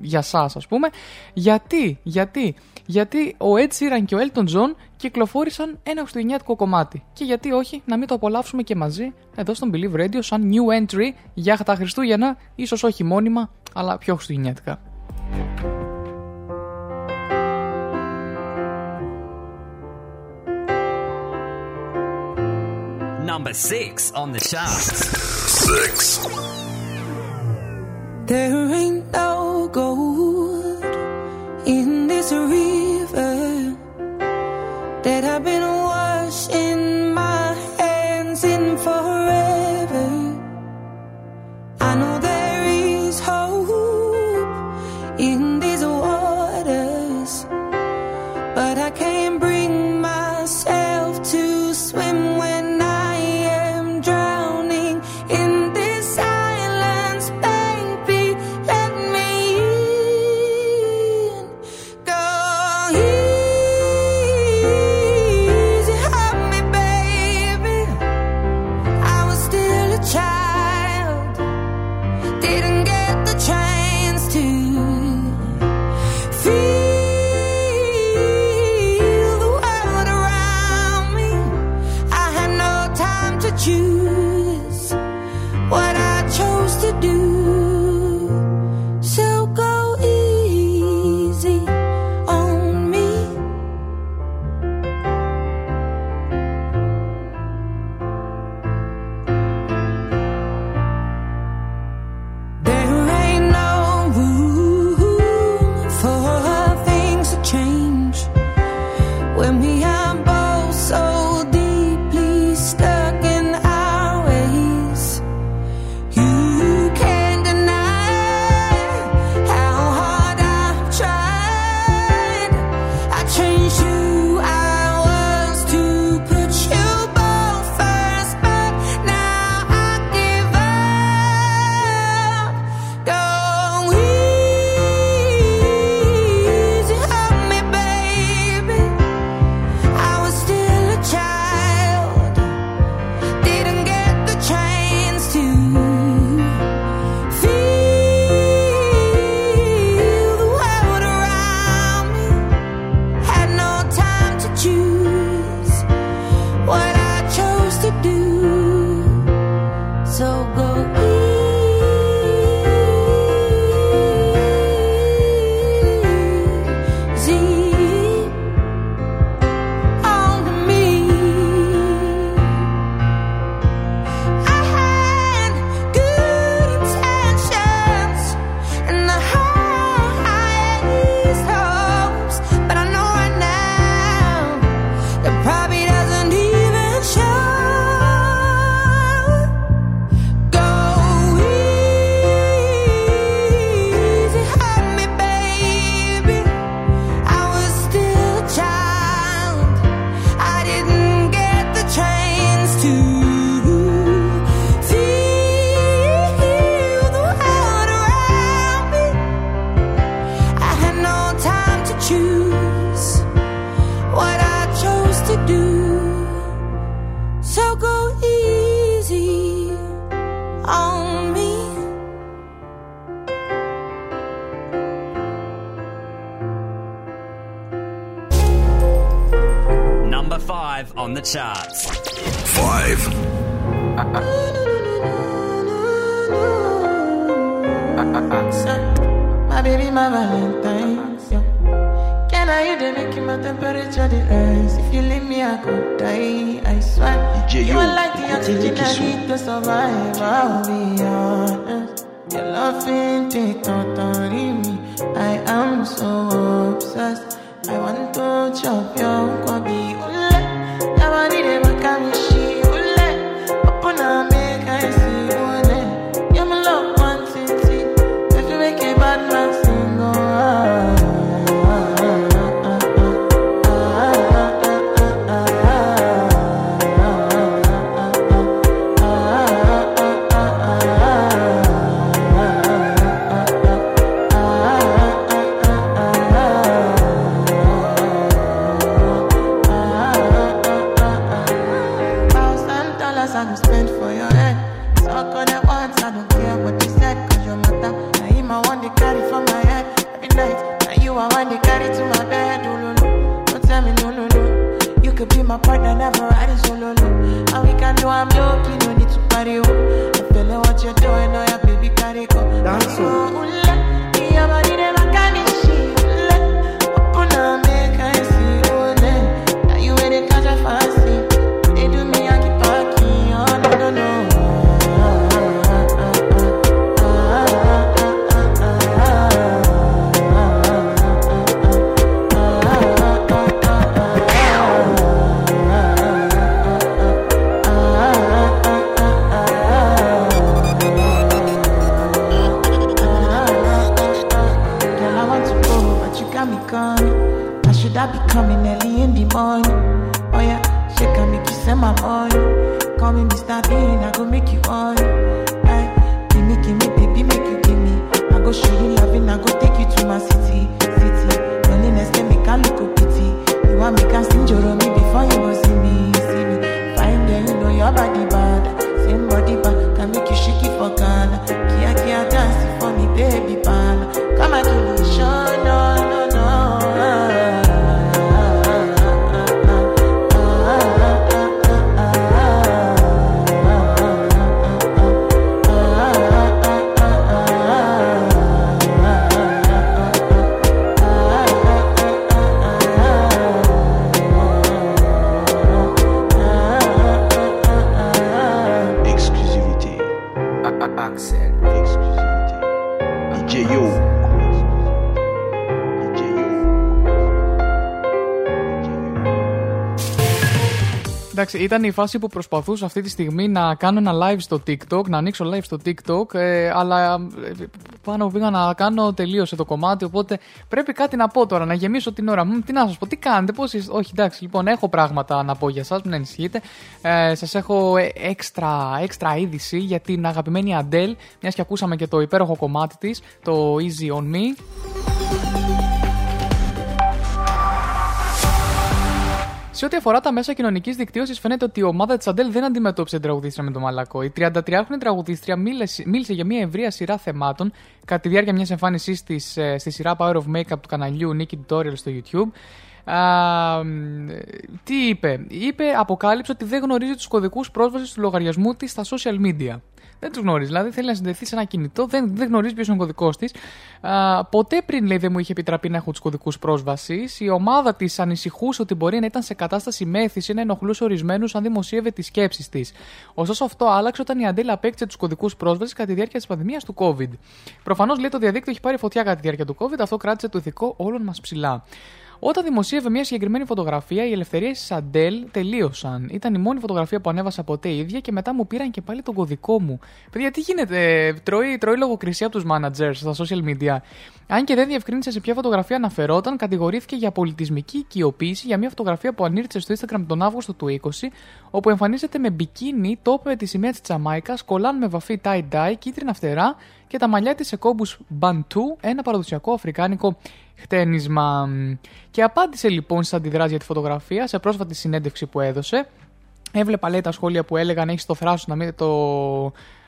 για σας ας πούμε. Γιατί, γιατί, γιατί ο Ed Sheeran και ο Elton John κυκλοφόρησαν ένα χριστουγεννιάτικο κομμάτι. Και γιατί όχι να μην το απολαύσουμε και μαζί εδώ στον Believe Radio σαν new entry για τα Χριστούγεννα, ίσως όχι μόνιμα, αλλά πιο χριστουγεννιάτικα. Number six on the charts. Six. There ain't no gold in this river that I've been Εντάξει, ήταν η φάση που προσπαθούσα αυτή τη στιγμή να κάνω ένα live στο TikTok, να ανοίξω live στο TikTok, ε, αλλά ε, πάνω πήγα να κάνω τελείωσε το κομμάτι. Οπότε πρέπει κάτι να πω τώρα, να γεμίσω την ώρα. Μ, τι να σας πω, τι κάνετε, πώς είστε. Όχι, εντάξει, λοιπόν, έχω πράγματα να πω για εσά, μην ανησυχείτε. Ε, σας έχω ε, έξτρα, έξτρα είδηση για την αγαπημένη Adele, μιας και ακούσαμε και το υπέροχο κομμάτι της, το Easy on Me. Σε ό,τι αφορά τα μέσα κοινωνικής δικτύωσης, φαίνεται ότι η ομάδα της Αντέλ δεν αντιμετώπισε την τραγουδίστρια με το μαλακό. Η 33χρονη τραγουδίστρια μίλησε, μίλησε για μια ευρεία σειρά θεμάτων κατά τη διάρκεια μιας εμφάνισής της στη σειρά Power of Makeup του καναλιού Nicky Tutorial στο YouTube. Α, μ, τι είπε, είπε, αποκάλυψε ότι δεν γνωρίζει τους κωδικούς πρόσβασης του λογαριασμού της στα social media. Δεν τους γνωρίζει. Δηλαδή θέλει να συνδεθεί σε ένα κινητό, δεν, δεν γνωρίζει ποιος είναι ο κωδικός της. Ποτέ πριν λέει δεν μου είχε επιτραπεί να έχω τους κωδικούς πρόσβασης. Η ομάδα της ανησυχούσε ότι μπορεί να ήταν σε κατάσταση μέθηση ή να ενοχλούσε ορισμένους αν δημοσίευε τις σκέψεις της. Ωστόσο αυτό άλλαξε όταν η Αντέλα απέκτησε τους κωδικούς πρόσβασης κατά τη διάρκεια της πανδημίας του COVID. Προφανώς λέει το διαδίκτυο έχει πάρει φωτιά κατά τη διάρκεια του COVID, αυτό κράτησε το ηθικό όλων μας ψηλά. Όταν δημοσίευε μια συγκεκριμένη φωτογραφία, οι ελευθερίες της Αντέλ τελείωσαν. Ήταν η μόνη φωτογραφία που ανέβασα ποτέ η ίδια και μετά μου πήραν και πάλι τον κωδικό μου. Παιδιά, τι γίνεται, τρώει, τρώει λογοκρισία από τους managers στα social media. Αν και δεν διευκρίνησε σε ποια φωτογραφία αναφερόταν, κατηγορήθηκε για πολιτισμική οικειοποίηση για μια φωτογραφία που ανήρτησε στο Instagram τον Αύγουστο του 20, όπου εμφανίζεται με μπικίνι, τόπο με τη σημαία της Τζαμάικας, κολάν με βαφή tie-dye, κίτρινα φτερά και τα μαλλιά της σε κόμπου μπαντού, ένα παραδοσιακό αφρικάνικο χτένισμα. Και απάντησε λοιπόν στις αντιδράσεις για τη φωτογραφία σε πρόσφατη συνέντευξη που έδωσε. Έβλεπα λέει τα σχόλια που έλεγαν έχεις το θράσος να μην το,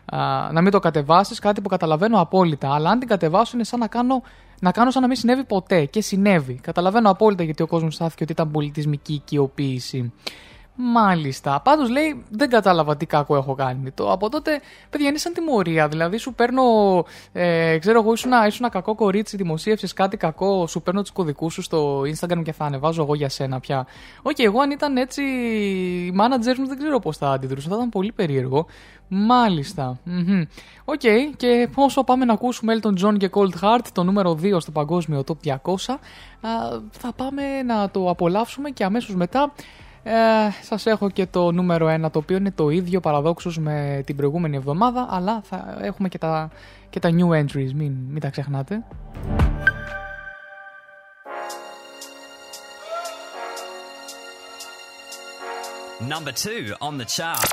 α, να μην το κατεβάσεις, κάτι που καταλαβαίνω απόλυτα. Αλλά αν την κατεβάσω είναι σαν να κάνω, να κάνω σαν να μην συνέβη ποτέ. Και συνέβη. Καταλαβαίνω απόλυτα γιατί ο κόσμος στάθηκε ότι ήταν πολιτισμική οικειοποίηση. Μάλιστα. Πάντως λέει, δεν κατάλαβα τι κάκο έχω κάνει. Το, από τότε, παιδιά, είναι σαν τιμωρία. Δηλαδή, σου παίρνω. Ε, ξέρω εγώ, ήσουν, ένα κακό κορίτσι, δημοσίευσες κάτι κακό, σου παίρνω τους κωδικούς σου στο Instagram και θα ανεβάζω εγώ για σένα πια. OK, okay, εγώ αν ήταν έτσι. Οι managers μου δεν ξέρω πώς θα αντιδρούσαν. Θα ήταν πολύ περίεργο. Μάλιστα. OK, mm-hmm. okay, και όσο πάμε να ακούσουμε Elton John και Cold Heart, το νούμερο 2 στο παγκόσμιο top 200, θα πάμε να το απολαύσουμε και αμέσως μετά ε, σας έχω και το νούμερο 1 το οποίο είναι το ίδιο παραδόξως με την προηγούμενη εβδομάδα αλλά θα έχουμε και τα, και τα new entries, μην, μην τα ξεχνάτε. Number 2 on the chart.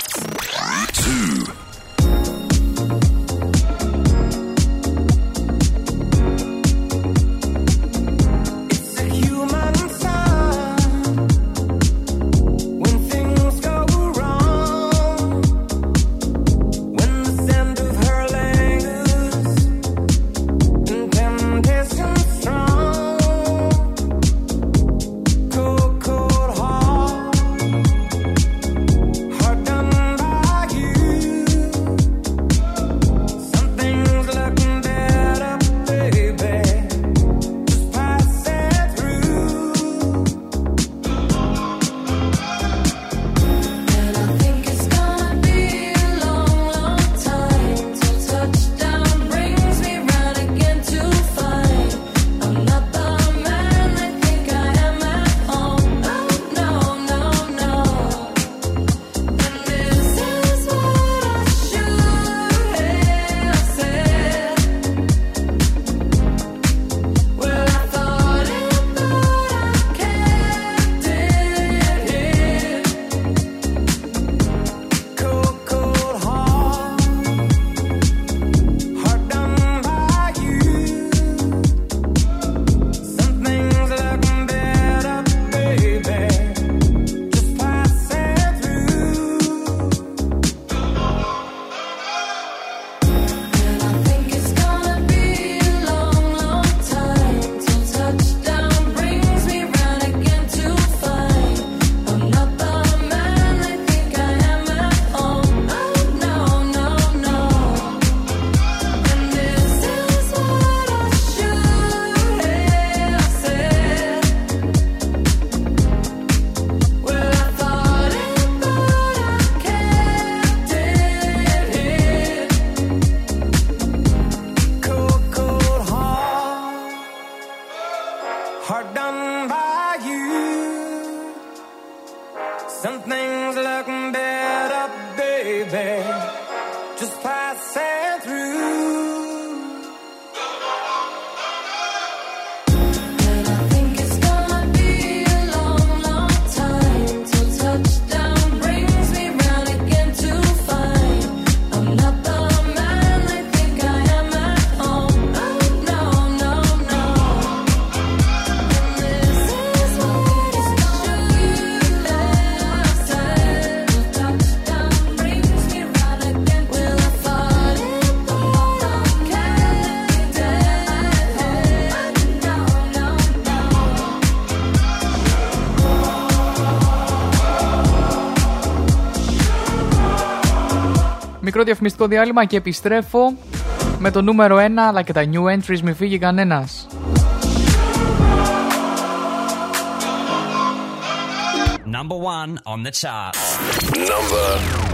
μικρό διαφημιστικό διάλειμμα και επιστρέφω με το νούμερο 1 αλλά και τα new entries μη φύγει κανένας. Number 1 on the chart. Number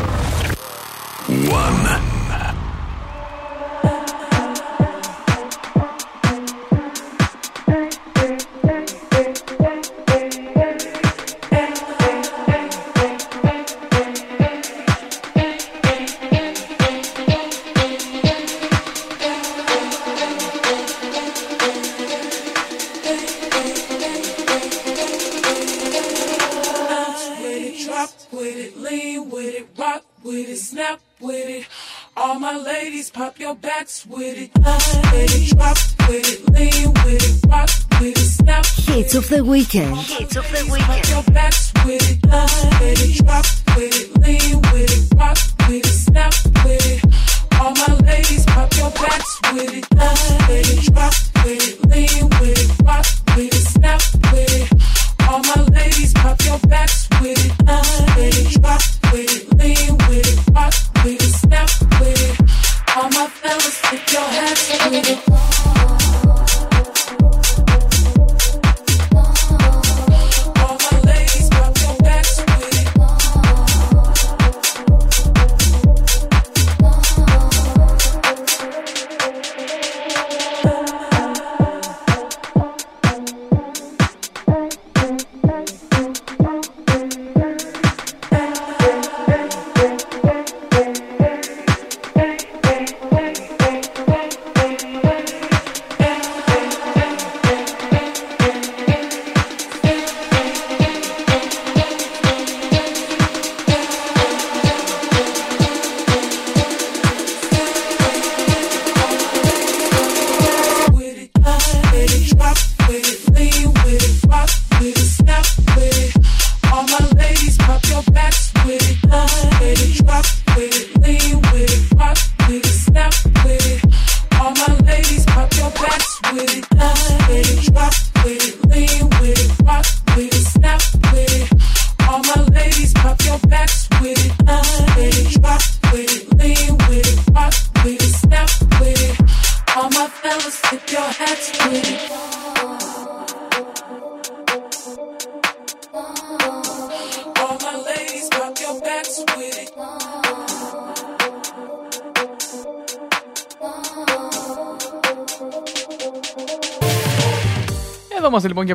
Weekend.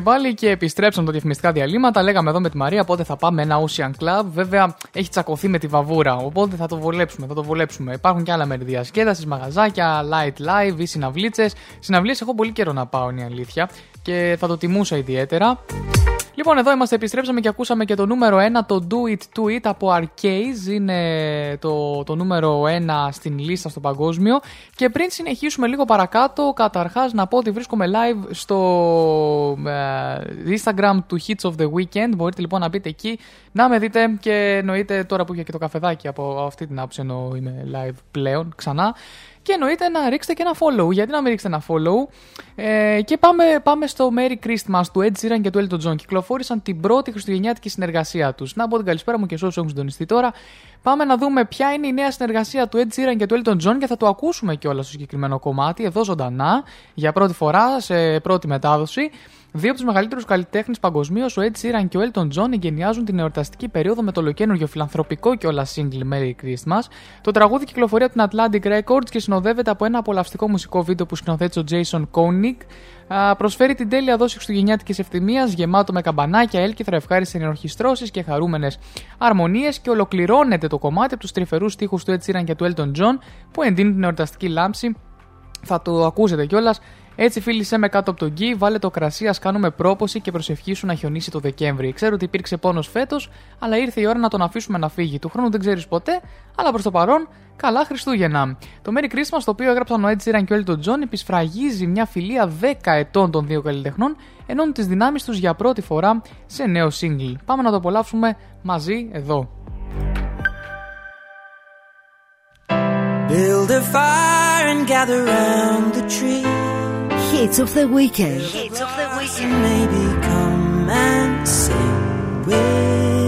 Και πάλι και επιστρέψαμε τα διαφημιστικά διαλύματα. Λέγαμε εδώ με τη Μαρία πότε θα πάμε ένα Ocean Club. Βέβαια έχει τσακωθεί με τη βαβούρα, οπότε θα το βολέψουμε. Θα το βολέψουμε. Υπάρχουν και άλλα μέρη διασκέδασης, μαγαζάκια, light live ή συναυλίτσες. Συναυλίες έχω πολύ καιρό να πάω, είναι η αλήθεια. Και θα το τιμούσα ιδιαίτερα. Λοιπόν, εδώ είμαστε, επιστρέψαμε και ακούσαμε και το νούμερο 1, το Do It To It από Arcade. Είναι το, το νούμερο 1 στην λίστα στο παγκόσμιο. Και πριν συνεχίσουμε λίγο παρακάτω, καταρχάς να πω ότι βρίσκομαι live στο ε, Instagram του Hits of the Weekend. Μπορείτε λοιπόν να μπείτε εκεί να με δείτε και εννοείται τώρα που είχε και το καφεδάκι από αυτή την άποψη ενώ είμαι live πλέον ξανά. Και εννοείται να ρίξετε και ένα follow. Γιατί να μην ρίξετε ένα follow; Ε, και πάμε, πάμε στο Merry Christmas του Ed Sheeran και του Elton John. Κυκλοφόρησαν την πρώτη χριστουγεννιάτικη συνεργασία τους. Να πω την καλησπέρα μου και σε όσους έχουν συντονιστεί τώρα. Πάμε να δούμε ποια είναι η νέα συνεργασία του Ed Sheeran και του Elton John και θα το ακούσουμε κιόλας στο συγκεκριμένο κομμάτι εδώ ζωντανά για πρώτη φορά σε πρώτη μετάδοση. Δύο από τους μεγαλύτερους καλλιτέχνες παγκοσμίως, ο Ed Sheeran και ο Elton John, εγκαινιάζουν την εορταστική περίοδο με το ολοκένουργιο φιλανθρωπικό κιόλα single Merry Christmas. Το τραγούδι κυκλοφορεί από την Atlantic Records και συνοδεύεται από ένα απολαυστικό μουσικό βίντεο που σκηνοθέτησε ο Jason Koenig. Α, προσφέρει την τέλεια δόση χριστουγεννιάτικη ευθυμίας, γεμάτο με καμπανάκια, έλκυθρα, ευχάριστες ενορχιστρώσεις και χαρούμενες αρμονίες και ολοκληρώνεται το κομμάτι από τους τρυφερούς στίχους του Ed Sheeran και του Elton John που εντείνουν την εορταστική λάμψη. Θα το ακούσετε κιόλας. Έτσι, φίλησέ με κάτω από τον γκί, βάλε το κρασί, ας κάνουμε πρόποση και προσευχήσου να χιονίσει το Δεκέμβρη. Ξέρω ότι υπήρξε πόνος φέτος, αλλά ήρθε η ώρα να τον αφήσουμε να φύγει. Του χρόνου δεν ξέρεις ποτέ, αλλά προς το παρόν, καλά Χριστούγεννα. Το Merry Christmas, το οποίο έγραψαν ο Ed Sheeran και ο Elton John, επισφραγίζει μια φιλία 10 ετών των δύο καλλιτεχνών, ενώνουν τις δυνάμεις τους για πρώτη φορά σε νέο single. Πάμε να το απολαύσουμε μαζί εδώ. Build a fire and gather round the tree. Hits of the Weekend. Hits of the weekend. Maybe come and sing with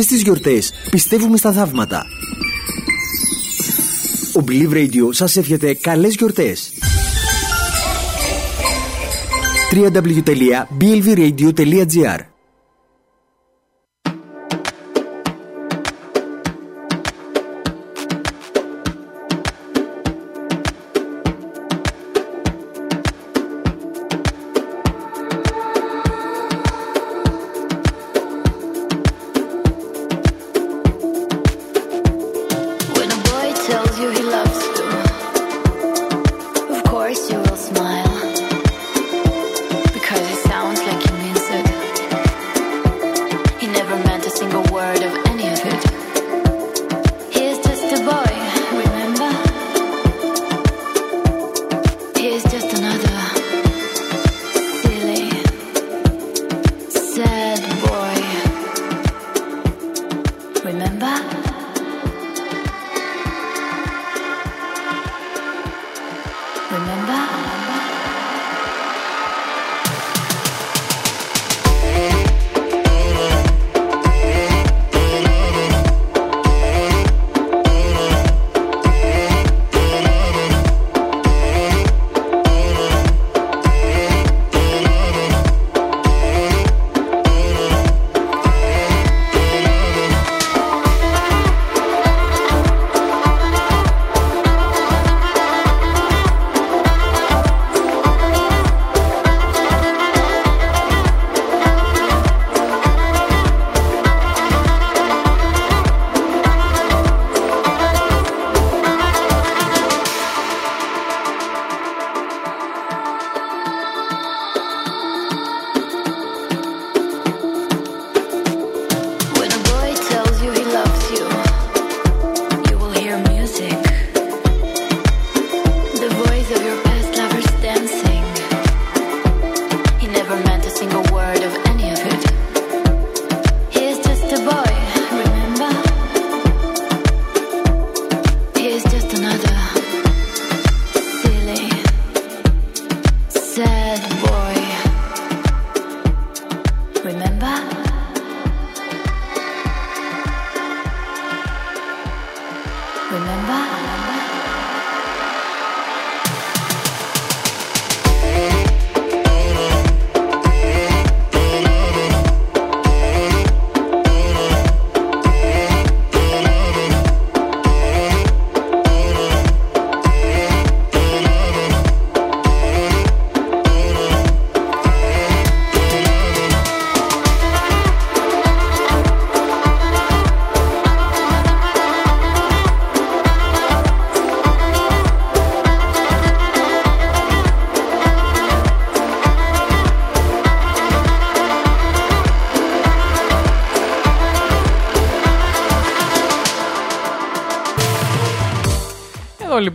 Αυτές τις γιορτές πιστεύουμε στα θαύματα. Ο Believe Radio σας εύχεται καλές γιορτές. www.blvradio.gr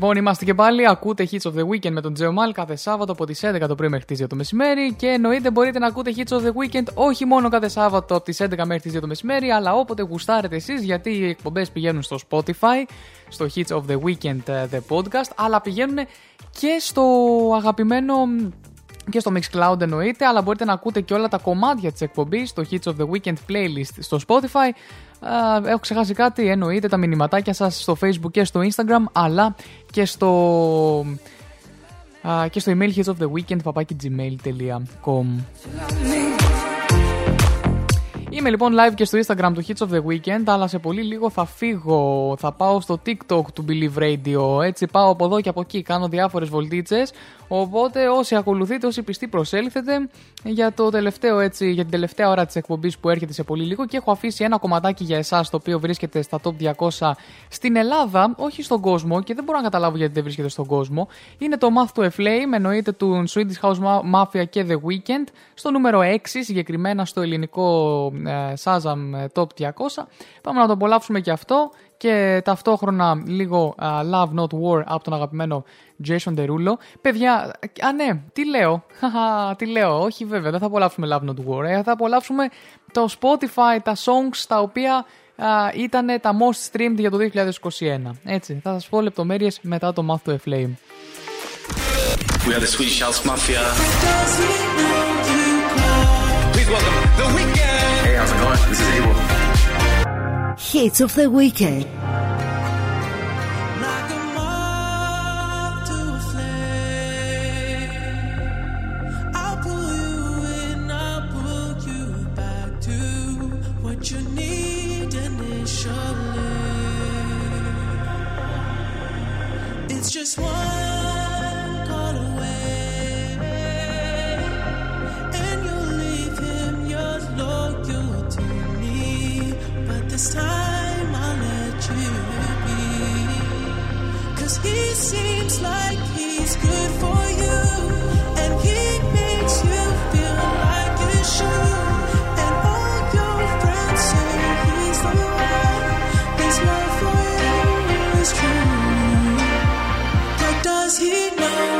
λοιπόν είμαστε και πάλι. Ακούτε Hits of the Weekend με τον Τζέο Μάλ κάθε Σάββατο από τις 11 το πρωί μέχρι τις 2 το μεσημέρι. Και εννοείται μπορείτε να ακούτε Hits of the Weekend όχι μόνο κάθε Σάββατο από τις 11 μέχρι τις 2 το μεσημέρι, αλλά όποτε γουστάρετε εσείς, γιατί οι εκπομπές πηγαίνουν στο Spotify, στο Hits of the Weekend ε, The Podcast, αλλά πηγαίνουν και στο αγαπημένο και στο Mixcloud εννοείται, αλλά μπορείτε να ακούτε και όλα τα κομμάτια της εκπομπής στο Hits of the Weekend playlist στο Spotify. Α, έχω ξεχάσει κάτι, εννοείται τα μηνυματάκια σας στο Facebook και στο Instagram, αλλά και στο, α, και στο email hits of the weekend papakigmail.com Είμαι λοιπόν live και στο Instagram του Hits of the Weekend, αλλά σε πολύ λίγο θα φύγω. Θα πάω στο TikTok του Believe Radio. Έτσι πάω από εδώ και από εκεί, κάνω διάφορες βολτίτσες. Οπότε όσοι ακολουθείτε, όσοι πιστοί προσέλθετε για, το τελευταίο, έτσι, για την τελευταία ώρα της εκπομπής που έρχεται σε πολύ λίγο και έχω αφήσει ένα κομματάκι για εσάς το οποίο βρίσκεται στα top 200 στην Ελλάδα, όχι στον κόσμο και δεν μπορώ να καταλάβω γιατί δεν βρίσκεται στον κόσμο. Είναι το Math to a Flame, εννοείται του Swedish House Mafia και The Weekend, στο νούμερο 6 συγκεκριμένα στο ελληνικό ε, Shazam ε, Top 200. Πάμε να το απολαύσουμε και αυτό και ταυτόχρονα λίγο α, Love Not War από τον αγαπημένο Jason Derulo. Παιδιά, α ναι, τι λέω, Χαχα, τι λέω, όχι βέβαια, δεν θα απολαύσουμε Love Not War, ε, θα απολαύσουμε το Spotify, τα songs τα οποία ήταν τα most streamed για το 2021. Έτσι, θα σας πω λεπτομέρειες μετά το Math to a Flame. We are the Swedish House Mafia. Please welcome The Weeknd. Hey, how's it going? This is Abel. Hits of the weekend. Like a this time I'll let you be. Cause he seems like he's good for you, and he makes you feel like you should. And all your friends say he's the one. His love for you is true. But does he know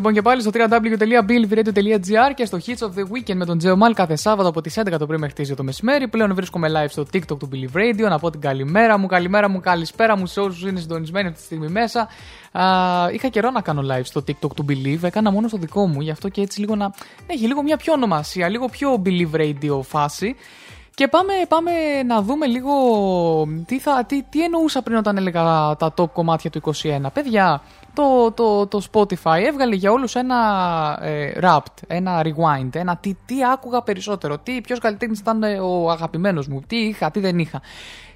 λοιπόν και πάλι στο www.billviradio.gr και στο Hits of the Weekend με τον Τζέο Μάλ κάθε Σάββατο από τις 11 το πρωί μέχρι τις 2 το μεσημέρι. Πλέον βρίσκομαι live στο TikTok του Billy Radio. Να πω την καλημέρα μου, καλημέρα μου, καλησπέρα μου σε όσου είναι συντονισμένοι αυτή τη στιγμή μέσα. Α, είχα καιρό να κάνω live στο TikTok του Believe, έκανα μόνο στο δικό μου, γι' αυτό και έτσι λίγο να έχει λίγο μια πιο ονομασία, λίγο πιο Believe Radio φάση. Και πάμε, πάμε να δούμε λίγο τι, θα, τι, τι εννοούσα πριν όταν έλεγα τα top κομμάτια του 21. Παιδιά, το, το, το Spotify έβγαλε για όλους ένα ε, Wrapped, ένα Rewind, ένα τι, τι άκουγα περισσότερο, τι, ποιος καλλιτέχνης ήταν ε, ο αγαπημένος μου, τι είχα, τι δεν είχα.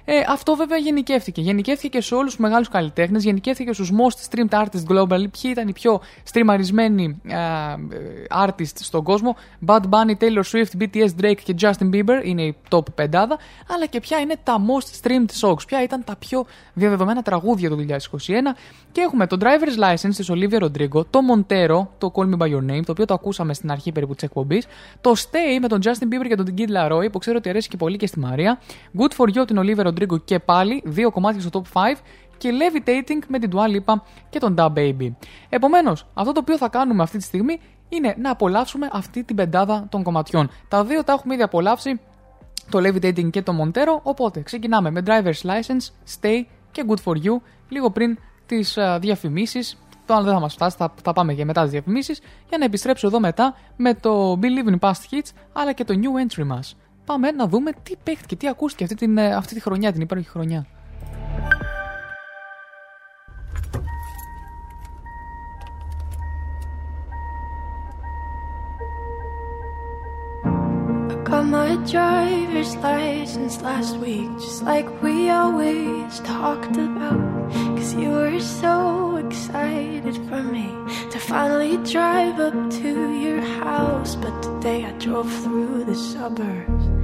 Ε, αυτό βέβαια γενικεύτηκε. Γενικεύτηκε και σε όλους τους μεγάλους καλλιτέχνες, γενικεύτηκε στους most streamed artists globally. Ποιοι ήταν οι πιο streamaρισμένοι ε, ε, artists στον κόσμο; Bad Bunny, Taylor Swift, BTS, Drake και Justin Bieber είναι η top πεντάδα. Αλλά και ποια είναι τα most streamed songs; Ποια ήταν τα πιο διαδεδομένα τραγούδια του 2021. Και έχουμε το Driver's License της Olivia Rodrigo, το Montero, το Call Me By Your Name, το οποίο το ακούσαμε στην αρχή περίπου της εκπομπής. Το Stay με τον Justin Bieber και τον Kid Laroi, που ξέρω ότι αρέσει και πολύ και στη Μαρία. Good for You την Olivia Rodrigo και πάλι, δύο κομμάτια στο top 5 και Levitating με την Dua Lipa και τον Da Baby. Επομένως, αυτό το οποίο θα κάνουμε αυτή τη στιγμή είναι να απολαύσουμε αυτή την πεντάδα των κομματιών. Τα δύο τα έχουμε ήδη απολαύσει, το Levitating και το Montero, οπότε ξεκινάμε με Driver's License, Stay και Good For You, λίγο πριν τις uh, διαφημίσεις, το άλλο δεν θα μας φτάσει, θα, θα πάμε και μετά τις διαφημίσεις, για να επιστρέψω εδώ μετά με το Believe in Past Hits, αλλά και το New Entry μας. Πάμε να δούμε τι παίχτηκε, τι ακούστηκε αυτή, την, ε, αυτή τη χρονιά, την υπέροχη χρονιά. Got my driver's license last week, just like we always talked about. Cause you were so excited for me to finally drive up to your house. But today I drove through the suburbs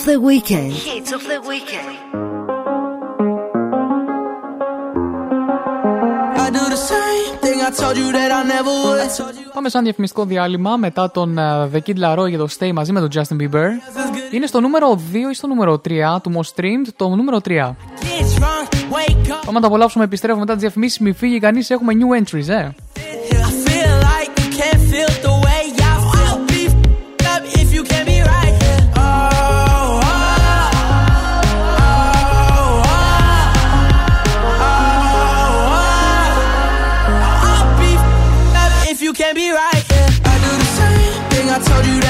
of the weekend. Hits of the weekend. I do the same thing I told you that I never would. Πάμε σαν διαφημιστικό διάλειμμα μετά τον uh, The Kid Laroi για το Stay μαζί με τον Justin Bieber. Είναι στο νούμερο 2 ή στο νούμερο 3 του Most Streamed, το νούμερο 3. Get drunk, wake up. Πάμε να το απολαύσουμε, επιστρέφουμε μετά τις διαφημίσεις. Μη φύγει κανείς, έχουμε new entries, ε. I told you that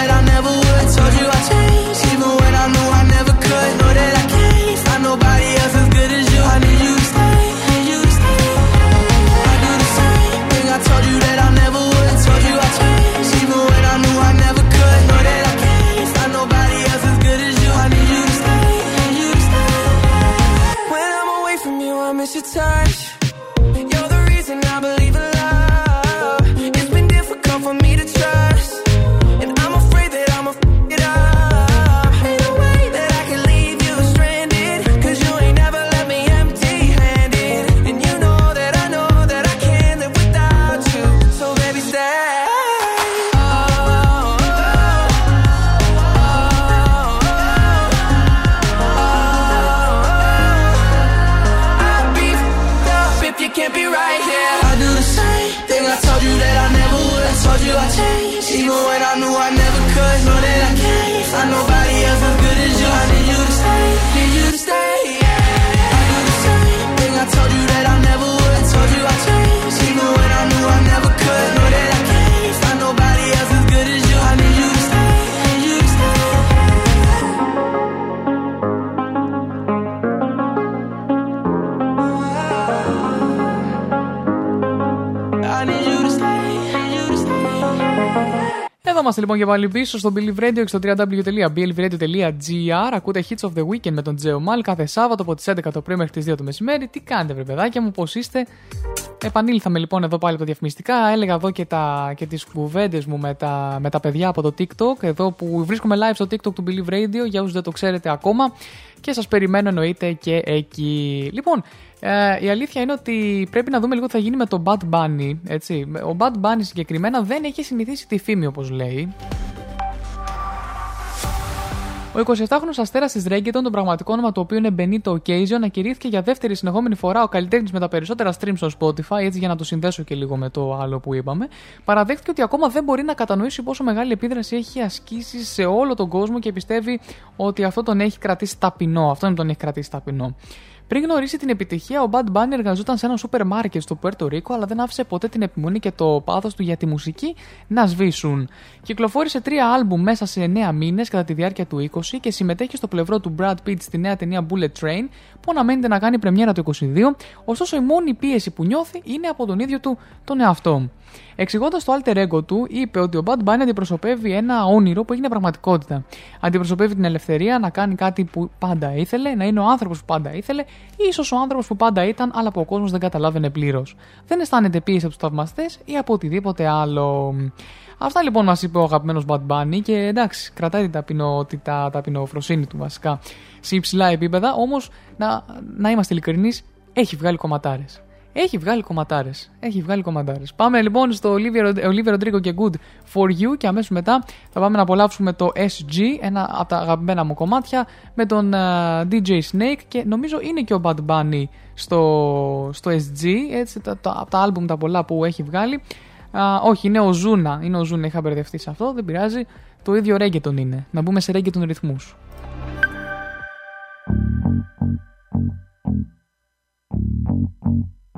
Είμαστε λοιπόν και πάλι πίσω στο Believe Radio και στο www.believeradio.gr. Ακούτε Hits of the Weekend με τον Τζέο Μάλ κάθε Σάββατο από τις 11 το πρωί μέχρι τις 2 το μεσημέρι. Τι κάνετε, βρε παιδάκια μου, πώς είστε; Επανήλθαμε λοιπόν εδώ πάλι από τα διαφημιστικά. Έλεγα εδώ και, τα, και τις κουβέντες μου με τα, με τα παιδιά από το TikTok. Εδώ που βρίσκομαι live στο TikTok του Believe Radio για όσους δεν το ξέρετε ακόμα. Και σας περιμένω εννοείται και εκεί. Λοιπόν, ε, η αλήθεια είναι ότι πρέπει να δούμε λίγο τι θα γίνει με το Bad Bunny. Έτσι. Ο Bad Bunny συγκεκριμένα δεν έχει συνηθίσει τη φήμη όπως λέει. Ο 27χρονο αστέρας της Reggaeton, το πραγματικό όνομα του οποίου είναι Benito Ocasio, ακηρύχθηκε για δεύτερη συνεχόμενη φορά ο καλλιτέχνης με τα περισσότερα streams στο Spotify, έτσι για να το συνδέσω και λίγο με το άλλο που είπαμε. Παραδέχτηκε ότι ακόμα δεν μπορεί να κατανοήσει πόσο μεγάλη επίδραση έχει ασκήσει σε όλο τον κόσμο και πιστεύει ότι αυτό τον έχει κρατήσει ταπεινό. Αυτό τον έχει κρατήσει ταπεινό. Πριν γνωρίσει την επιτυχία, ο Bad Bunny εργαζόταν σε ένα σούπερ μάρκετ στο Puerto Rico, αλλά δεν άφησε ποτέ την επιμονή και το πάθος του για τη μουσική να σβήσουν. Κυκλοφόρησε τρία άλμπουμ μέσα σε 9 μήνες κατά τη διάρκεια του 20 και συμμετέχει στο πλευρό του Brad Pitt στη νέα ταινία Bullet Train, που αναμένεται να κάνει πρεμιέρα το 22, ωστόσο η μόνη πίεση που νιώθει είναι από τον ίδιο του τον εαυτό. Εξηγώντας το alter ego του, είπε ότι ο Bad Bunny αντιπροσωπεύει ένα όνειρο που έγινε πραγματικότητα. Αντιπροσωπεύει την ελευθερία να κάνει κάτι που πάντα ήθελε, να είναι ο άνθρωπος που πάντα ήθελε, ή ίσως ο άνθρωπος που πάντα ήταν, αλλά που ο κόσμος δεν καταλάβαινε πλήρως. Δεν αισθάνεται πίεση από τους θαυμαστές ή από οτιδήποτε άλλο. Αυτά λοιπόν μας είπε ο αγαπημένος Bad Bunny και εντάξει, κρατάει την ταπεινότητα, ταπεινοφροσύνη του βασικά σε υψηλά επίπεδα. Όμως, να, να είμαστε ειλικρινείς, έχει βγάλει κομματάρες. Έχει βγάλει κομματάρες. Έχει βγάλει κομματάρες. Πάμε λοιπόν στο Olivia Olivia Rodrigo και Good for You και αμέσως μετά θα πάμε να απολαύσουμε το SG, ένα από τα αγαπημένα μου κομμάτια, με τον uh, DJ Snake και νομίζω είναι και ο Bad Bunny στο, στο SG, έτσι, τα, τα, από τα άλμπουμ τα πολλά που έχει βγάλει. Uh, όχι, είναι ο Ζούνα. Είναι ο Ζούνα, είχα μπερδευτεί σε αυτό, δεν πειράζει. Το ίδιο reggaeton είναι. Να μπούμε σε reggaeton ρυθμούς.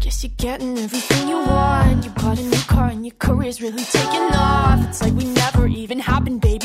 Guess you're getting everything you want. You bought a new car and your career's really taking off. It's like we never even happened, baby.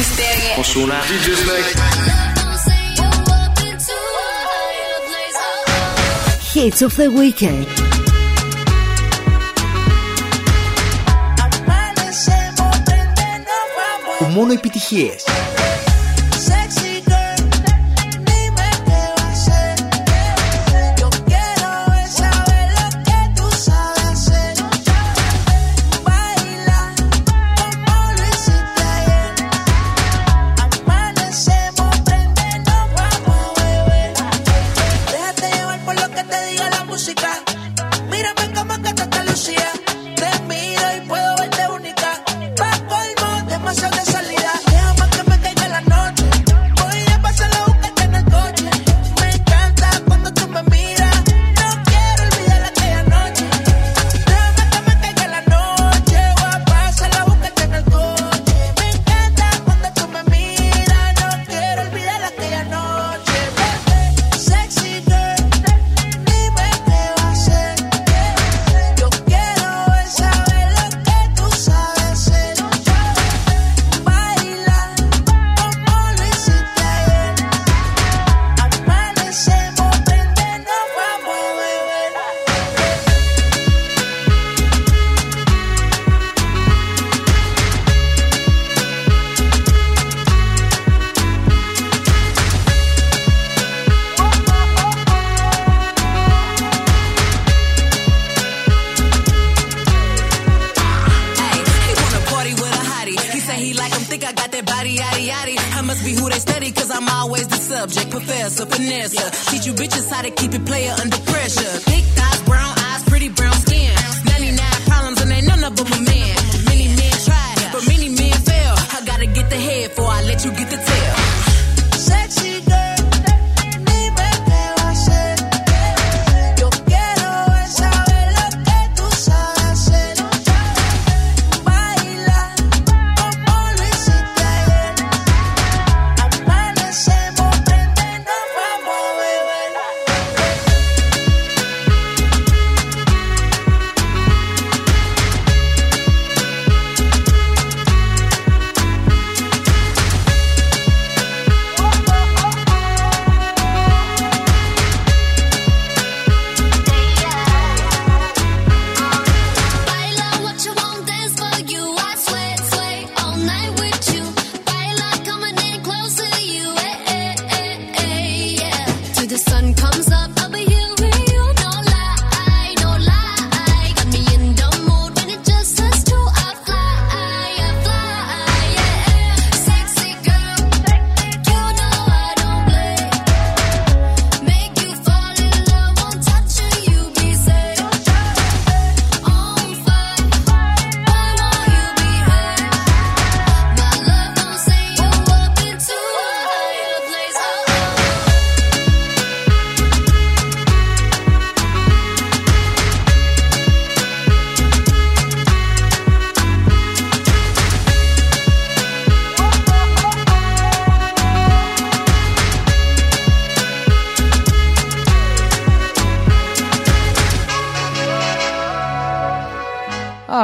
It's Megan Thee Stallion. Ozuna. DJ Snake. Hits of the weekend. Μόνο επιτυχίες.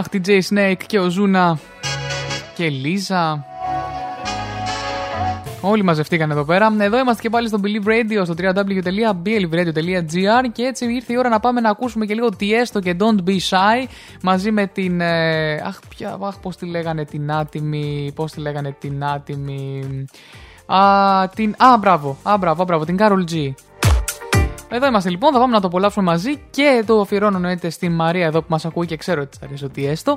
Αχ, τη J Snake και ο Ζούνα και Λίζα. Όλοι μαζευτήκαν εδώ πέρα. Εδώ είμαστε και πάλι στο Believe Radio, στο www.believeradio.gr και έτσι ήρθε η ώρα να πάμε να ακούσουμε και λίγο Tiesto και Don't Be Shy μαζί με την... ε, αχ, ποια, αχ, πώς τη λέγανε την άτιμη... Πώς τη λέγανε την άτιμη... Α, την... Α, μπράβο, α, μπράβο, μπράβο, την Carol G. Εδώ είμαστε λοιπόν, θα πάμε να το απολαύσουμε μαζί και το αφιερώνω εννοείται στην Μαρία εδώ που μας ακούει και ξέρω ότι της αρέσει ότι έστω.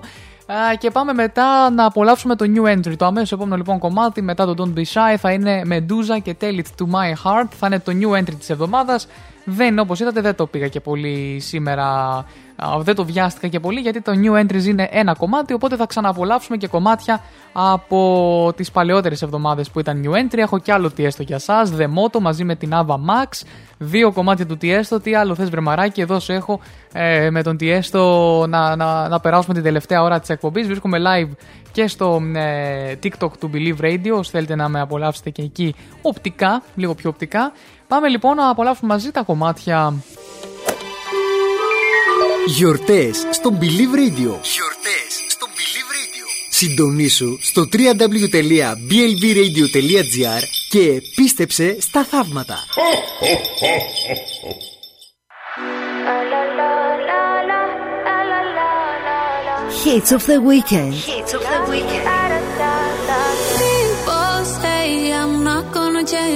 Α, και πάμε μετά να απολαύσουμε το new entry. Το αμέσως επόμενο λοιπόν κομμάτι μετά το Don't Be Shy θα είναι Medusa και Tell It To My Heart. Θα είναι το new entry της εβδομάδας. Δεν, όπως είδατε, δεν το πήγα και πολύ σήμερα. Α, δεν το βιάστηκα και πολύ γιατί το new entries είναι ένα κομμάτι. Οπότε θα ξαναπολαύσουμε και κομμάτια από τις παλαιότερες εβδομάδες που ήταν new entry. Έχω κι άλλο τι έστω για σας. The Moto μαζί με την Ava Max. Δύο κομμάτια του Tiesto. Τι άλλο θες βρεμαράκι. Εδώ σου έχω ε, με τον Tiesto να, να, να περάσουμε την τελευταία ώρα της εκπομπής. Βρίσκομαι live και στο ε, TikTok του Believe Radio. Όσοι θέλετε να με απολαύσετε και εκεί οπτικά, λίγο πιο οπτικά. Πάμε λοιπόν να απολαύσουμε μαζί τα κομμάτια. Γιορτές στο Believe Radio. Γιορτές στο Believe Radio. Συντονίσου στο www.blvradio.gr και πίστεψε στα θαύματα. Hits of the weekend. Hits of the weekend.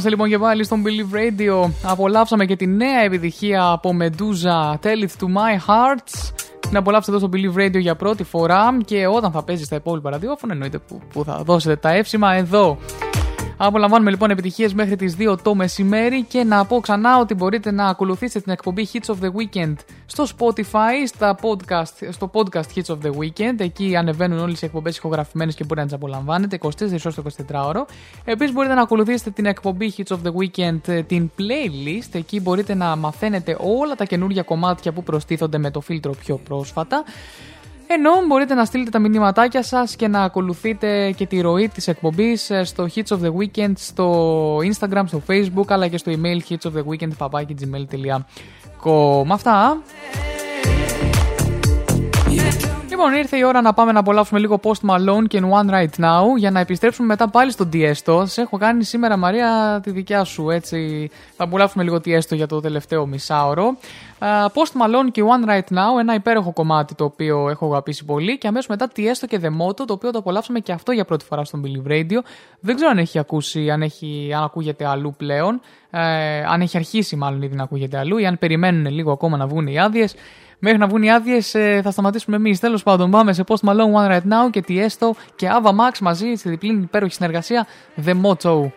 Είμαστε λοιπόν και πάλι στον Believe Radio. Απολαύσαμε και τη νέα επιτυχία από Medusa Tell It To My Hearts. Την απολαύσετε εδώ στο Believe Radio για πρώτη φορά και όταν θα παίζεις στα υπόλοιπα ραδιόφωνα εννοείται που, που θα δώσετε τα εύσημα εδώ. Απολαμβάνουμε λοιπόν επιτυχίες μέχρι τις 2 το μεσημέρι και να πω ξανά ότι μπορείτε να ακολουθήσετε την εκπομπή Hits of the Weekend στο Spotify, στα podcast, στο podcast Hits of the Weekend. Εκεί ανεβαίνουν όλες οι εκπομπές ηχογραφημένες και μπορείτε να τις απολαμβάνετε 24 ώρες το 24ωρο. Επίσης μπορείτε να ακολουθήσετε την εκπομπή Hits of the Weekend, ε, την playlist. Εκεί μπορείτε να μαθαίνετε όλα τα καινούργια κομμάτια που προστίθονται με το φίλτρο πιο πρόσφατα. Ενώ μπορείτε να στείλετε τα μηνύματάκια σας και να ακολουθείτε και τη ροή της εκπομπής ε, στο Hits of the Weekend, στο Instagram, στο Facebook, αλλά και στο email hitsoftheweekend.gmail.com Αυτά. Λοιπόν, ήρθε η ώρα να πάμε να απολαύσουμε λίγο Post Malone και One Right Now για να επιστρέψουμε μετά πάλι στον Tiesto. Σε έχω κάνει σήμερα, Μαρία, τη δικιά σου, έτσι. Θα απολαύσουμε λίγο Tiesto για το τελευταίο μισάωρο. Uh, Post Malone και One Right Now, ένα υπέροχο κομμάτι το οποίο έχω αγαπήσει πολύ. Και αμέσως μετά Tiesto και The Moto, το οποίο το απολαύσαμε και αυτό για πρώτη φορά στον Believe Radio. Δεν ξέρω αν έχει ακούσει, αν, έχει, αν ακούγεται αλλού πλέον. Ε, αν έχει αρχίσει μάλλον ήδη να ακούγεται αλλού ή αν περιμένουν λίγο ακόμα να βγουν οι άδειες. Μέχρι να βγουν οι άδειες θα σταματήσουμε εμείς. Τέλος πάντων, πάμε σε Post Malone One Right Now και Tiesto και Ava Max μαζί στη διπλή υπέροχη συνεργασία The Motto.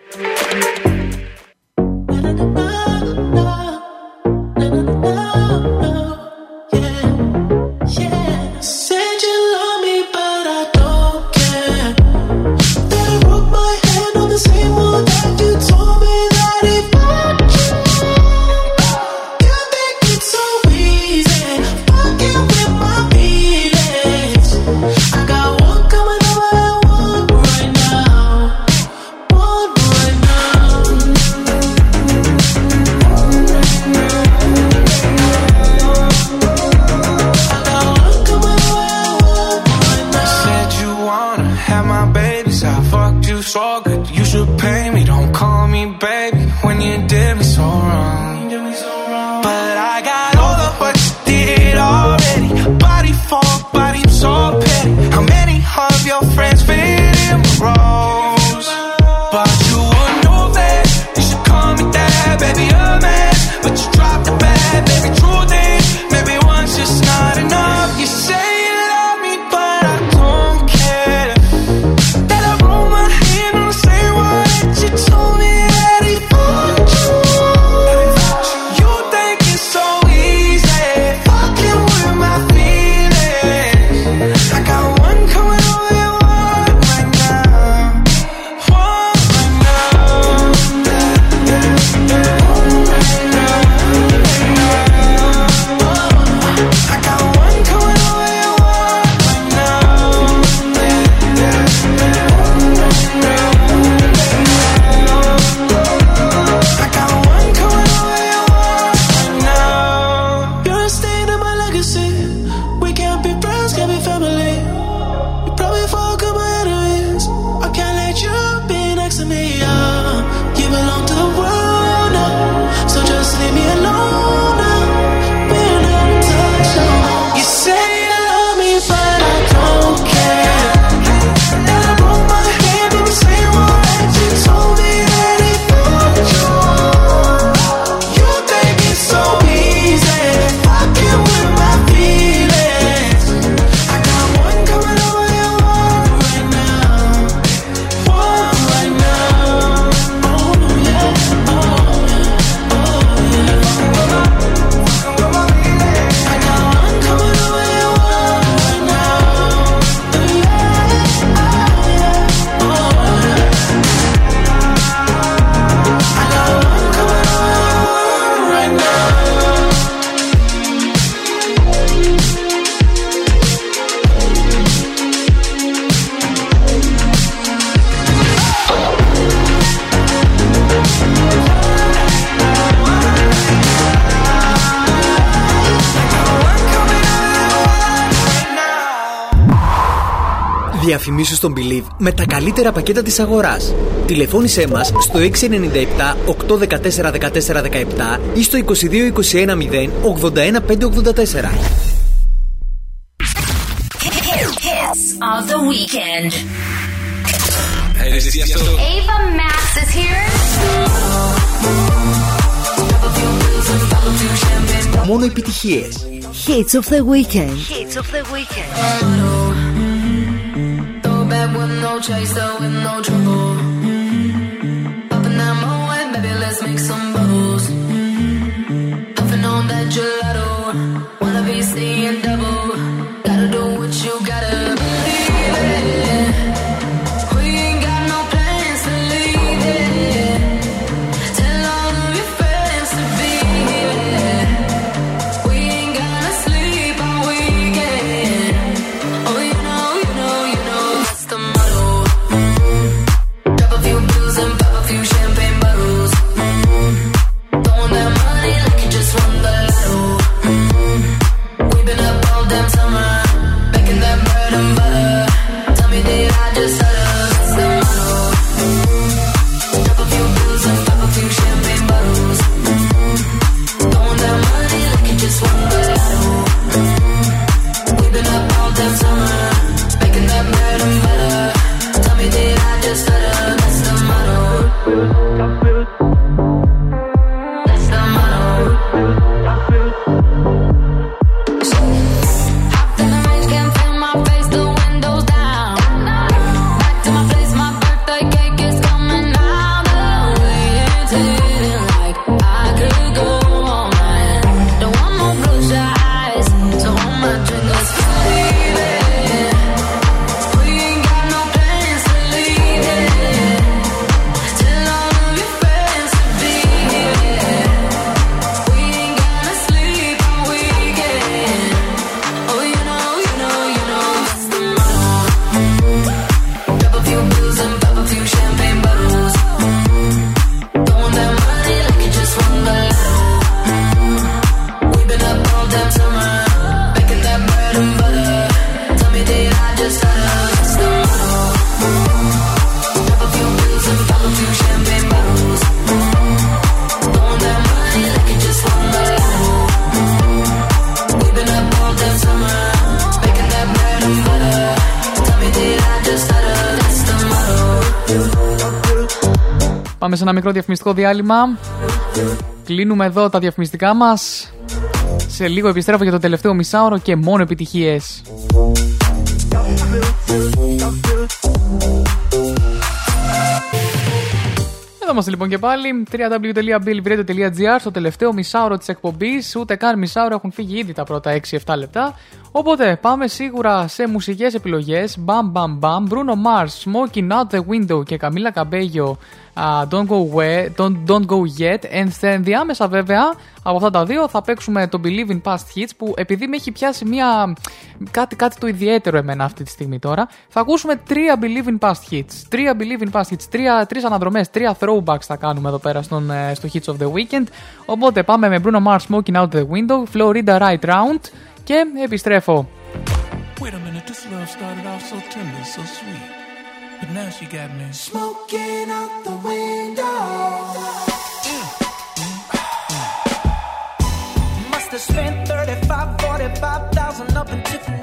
καλύτερα πακέτα της. Τηλεφώνησέ μας στο 697 814 1417 ή στο 2221 the weekend. Ava Max. Μόνο επιτυχίες. back with no chaser, with no trouble. μικρό διαφημιστικό διάλειμμα. Κλείνουμε εδώ τα διαφημιστικά μας. Σε λίγο επιστρέφω για το τελευταίο μισάωρο και μόνο επιτυχίες. Εδώ είμαστε λοιπόν και πάλι. www.billbradio.gr στο τελευταίο μισάωρο της εκπομπής. Ούτε καν μισάωρο έχουν φύγει ήδη τα πρώτα 6-7 λεπτά. Οπότε πάμε σίγουρα σε μουσικές επιλογές. Μπαμ, μπαμ, μπαμ. Bruno Mars, Smoking Out the Window και Καμίλα Καμπέγιο Don't Go, where, don't, don't go Yet. Ενδιάμεσα βέβαια από αυτά τα δύο θα παίξουμε το Believe in Past Hits που επειδή με έχει πιάσει μια... κάτι, κάτι το ιδιαίτερο εμένα αυτή τη στιγμή τώρα θα ακούσουμε τρία Believe in Past Hits. Τρία Believe in Past Hits, τρία, τρεις αναδρομές, τρία throwbacks θα κάνουμε εδώ πέρα ε, στο Hits of the Weekend. Οπότε πάμε με Bruno Mars Smoking Out the Window, Florida Right Round και επιστρέφω. Wait a minute, this love started off so tender. but now she got me smoking out the window. Must have spent 35, 45,000 up in Tiffany.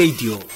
Radio.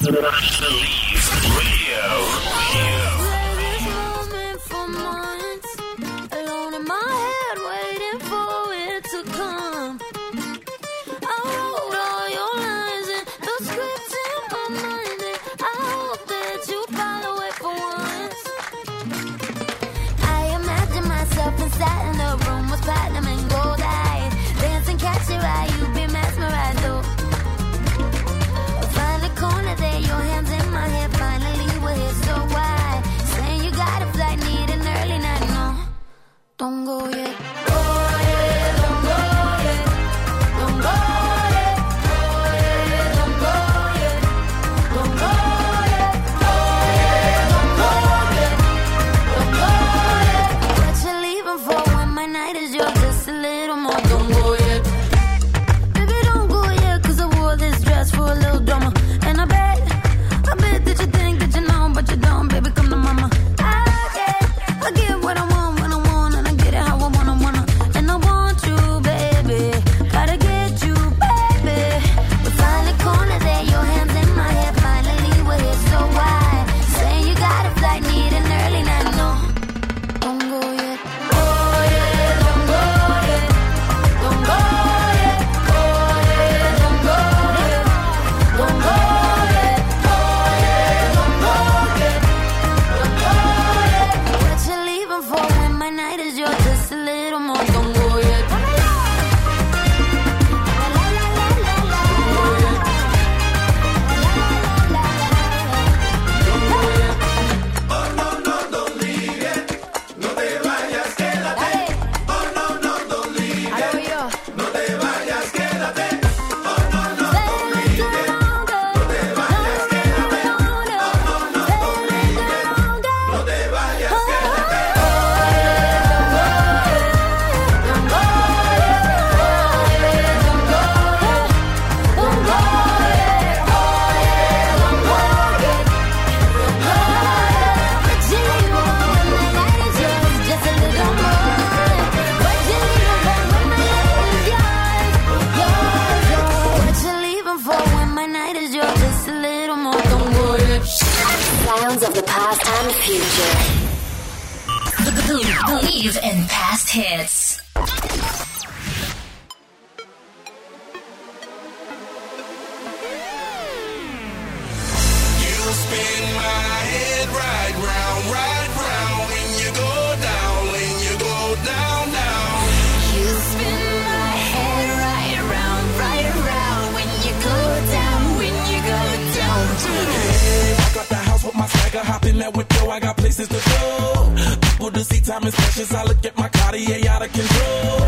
with my swagger, hop in that window. I got places to go. People to see, time is precious. I look at my Cartier out of control.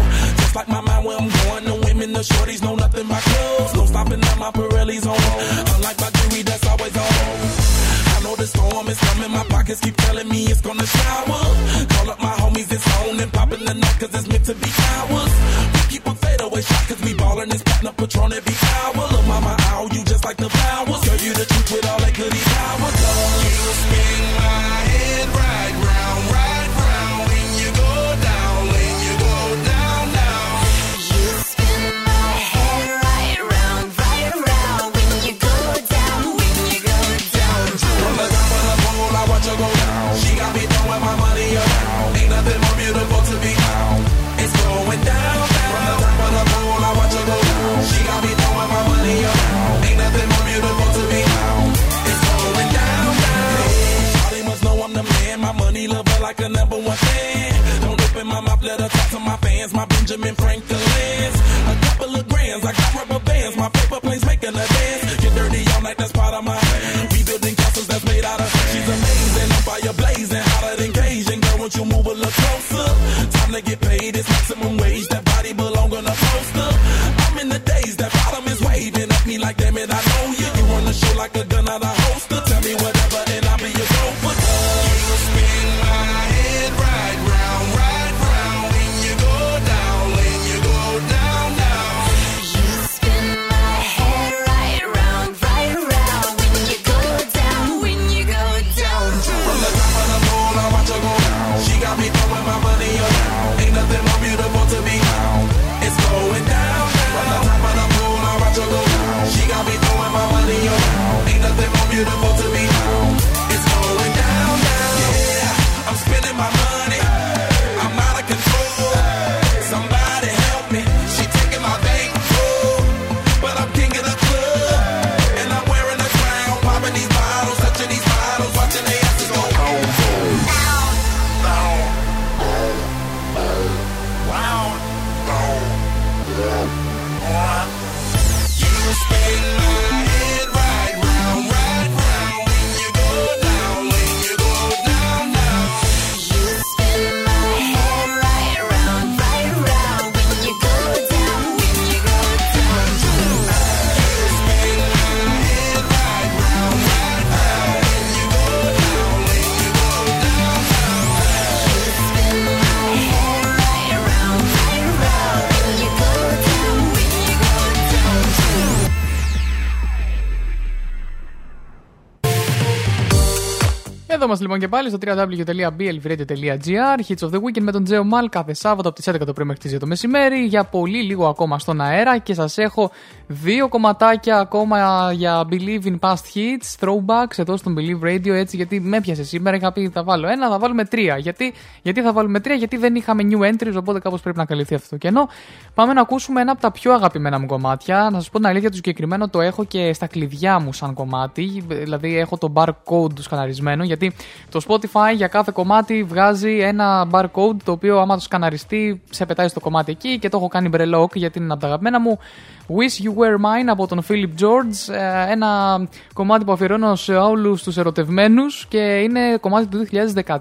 Just like my mind where I'm going. The women, the shorties, know nothing but clothes. No stopping at my Pirelli's on. Unlike my jewelry, that's always on. I know the storm is coming. My pockets keep telling me it's gonna shower. Call up my homies, it's on and popping the night cause it's meant to be ours. We keep a fadeaway shot cause we ballin' this partner Patron every hour. Look, mama, ow, you just like the flowers. Girl, you the truth with all that goody power. Don't you spin my head right. like a number one fan. Don't open my mouth, let her talk to my fans. My Benjamin Franklin's. A couple of grands, I got rubber bands. My paper planes making a dance. Get dirty all night, that's part of my plan. We building castles that's made out of. She's amazing, I'm fire blazing, hotter than Cajun. Girl, won't you move a little closer? Time to get paid, it's maximum wage. That body belong on a poster. I'm in the days, that bottom is waving at me like, damn it, I know you. You run the show like a gun out of holster. Εδώ είμαστε λοιπόν και πάλι στο www.blvradio.gr Hits of the Weekend με τον Τζέο Μαλ κάθε Σάββατο από τις 11 το πρωί μέχρι τις 2 το μεσημέρι για πολύ λίγο ακόμα στον αέρα και σας έχω δύο κομματάκια ακόμα για Believe in Past Hits throwbacks εδώ στον Believe Radio έτσι γιατί με έπιασε σήμερα είχα πει θα βάλω ένα θα βάλουμε τρία. Γιατί, γιατί θα βάλουμε τρία γιατί δεν είχαμε new entries οπότε κάπως πρέπει να καλυφθεί αυτό το κενό. Πάμε να ακούσουμε ένα από τα πιο αγαπημένα μου κομμάτια. Να σας πω την αλήθεια το συγκεκριμένο το έχω και στα κλειδιά μου σαν κομμάτι δηλαδή έχω το barcode του σκαναρισμένο γιατί το Spotify για κάθε κομμάτι βγάζει ένα barcode το οποίο άμα το σκαναριστεί σε πετάει στο κομμάτι εκεί και το έχω κάνει brelock γιατί είναι από τα αγαπημένα μου Wish You Were Mine από τον Philip George. Ε, ένα κομμάτι που αφιερώνω σε όλους τους ερωτευμένους και είναι κομμάτι του 2013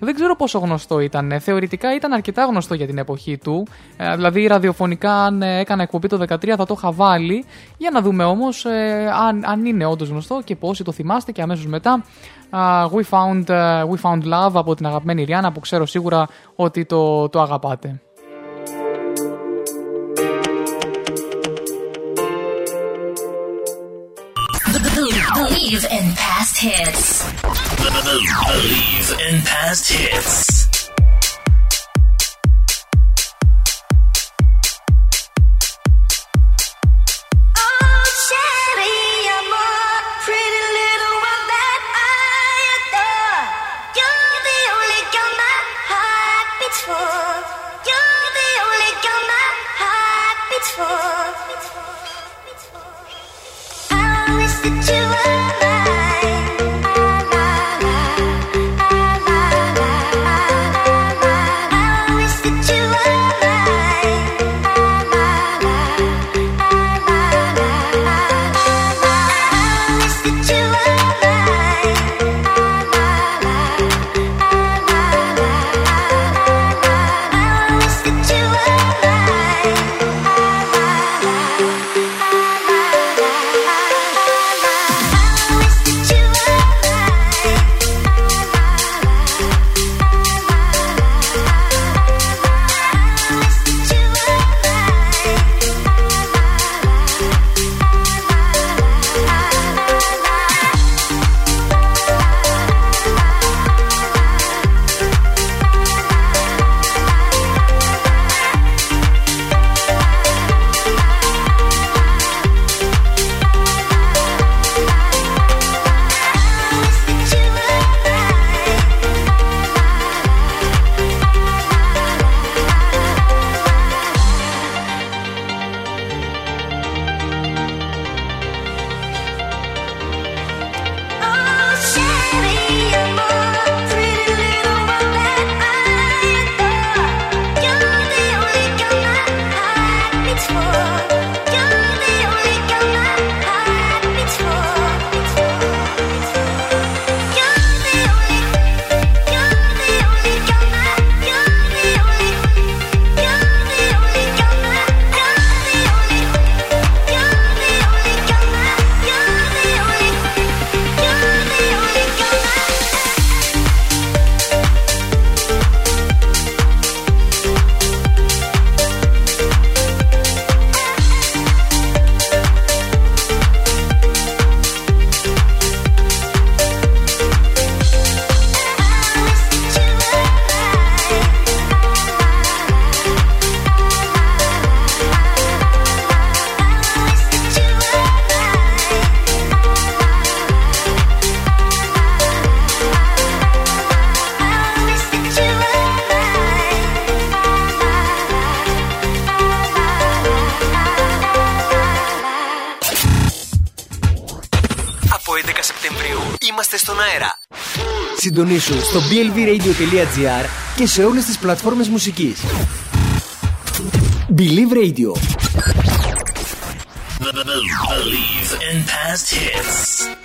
δεν ξέρω πόσο γνωστό ήταν. Ε, θεωρητικά ήταν αρκετά γνωστό για την εποχή του. Ε, δηλαδή ραδιοφωνικά αν ε, έκανα εκπομπή το 2013 θα το είχα βάλει. Για να δούμε όμως ε, αν, αν είναι όντως γνωστό και πόσοι το θυμάστε και αμέσως μετά. Uh, we, found, uh, we Found Love από την αγαπημένη Ριάννα που ξέρω σίγουρα ότι το, το αγαπάτε. Believe in past hits. Believe in past hits. Στο blvradio.gr και σε όλες τις πλατφόρμες μουσικής. Believe Radio. Believe in past hits.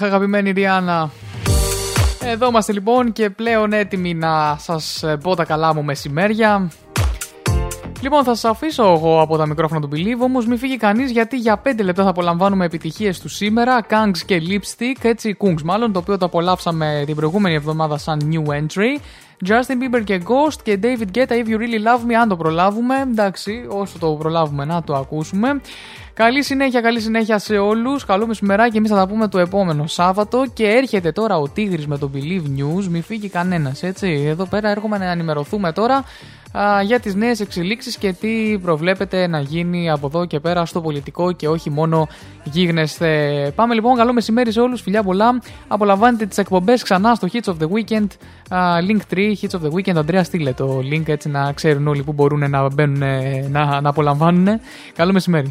Αχ, αγαπημένη Ριάννα. Εδώ είμαστε λοιπόν και πλέον έτοιμοι να σας ε, πω τα καλά μου μεσημέρια. Λοιπόν, θα σας αφήσω εγώ από τα μικρόφωνα του Believe, όμως μην φύγει κανείς γιατί για 5 λεπτά θα απολαμβάνουμε επιτυχίες του σήμερα. Kangs και Lipstick, έτσι, Kungs μάλλον, το οποίο το απολαύσαμε την προηγούμενη εβδομάδα σαν new entry. Justin Bieber και Ghost και David Guetta, If You Really Love Me, αν το προλάβουμε. Εντάξει, όσο το προλάβουμε να το ακούσουμε. Καλή συνέχεια, καλή συνέχεια σε όλους. Καλό μεσημεράκι. Εμείς θα τα πούμε το επόμενο Σάββατο. Και έρχεται τώρα ο Τίγρης με το Believe News. Μην φύγει κανένας, έτσι. Εδώ πέρα έρχομαι να ενημερωθούμε τώρα α, για τις νέες εξελίξεις και τι προβλέπεται να γίνει από εδώ και πέρα στο πολιτικό και όχι μόνο γίγνεσθε. Πάμε λοιπόν, καλό μεσημέρι σε όλους, φιλιά πολλά. Απολαμβάνετε τις εκπομπές ξανά στο Hits of the Weekend, α, link 3, Hits of the Weekend. Αντρέα, στείλε το link έτσι να ξέρουν όλοι που μπορούν να μπαίνουν, ε, να, να απολαμβάνουν. Καλό μεσημέρι.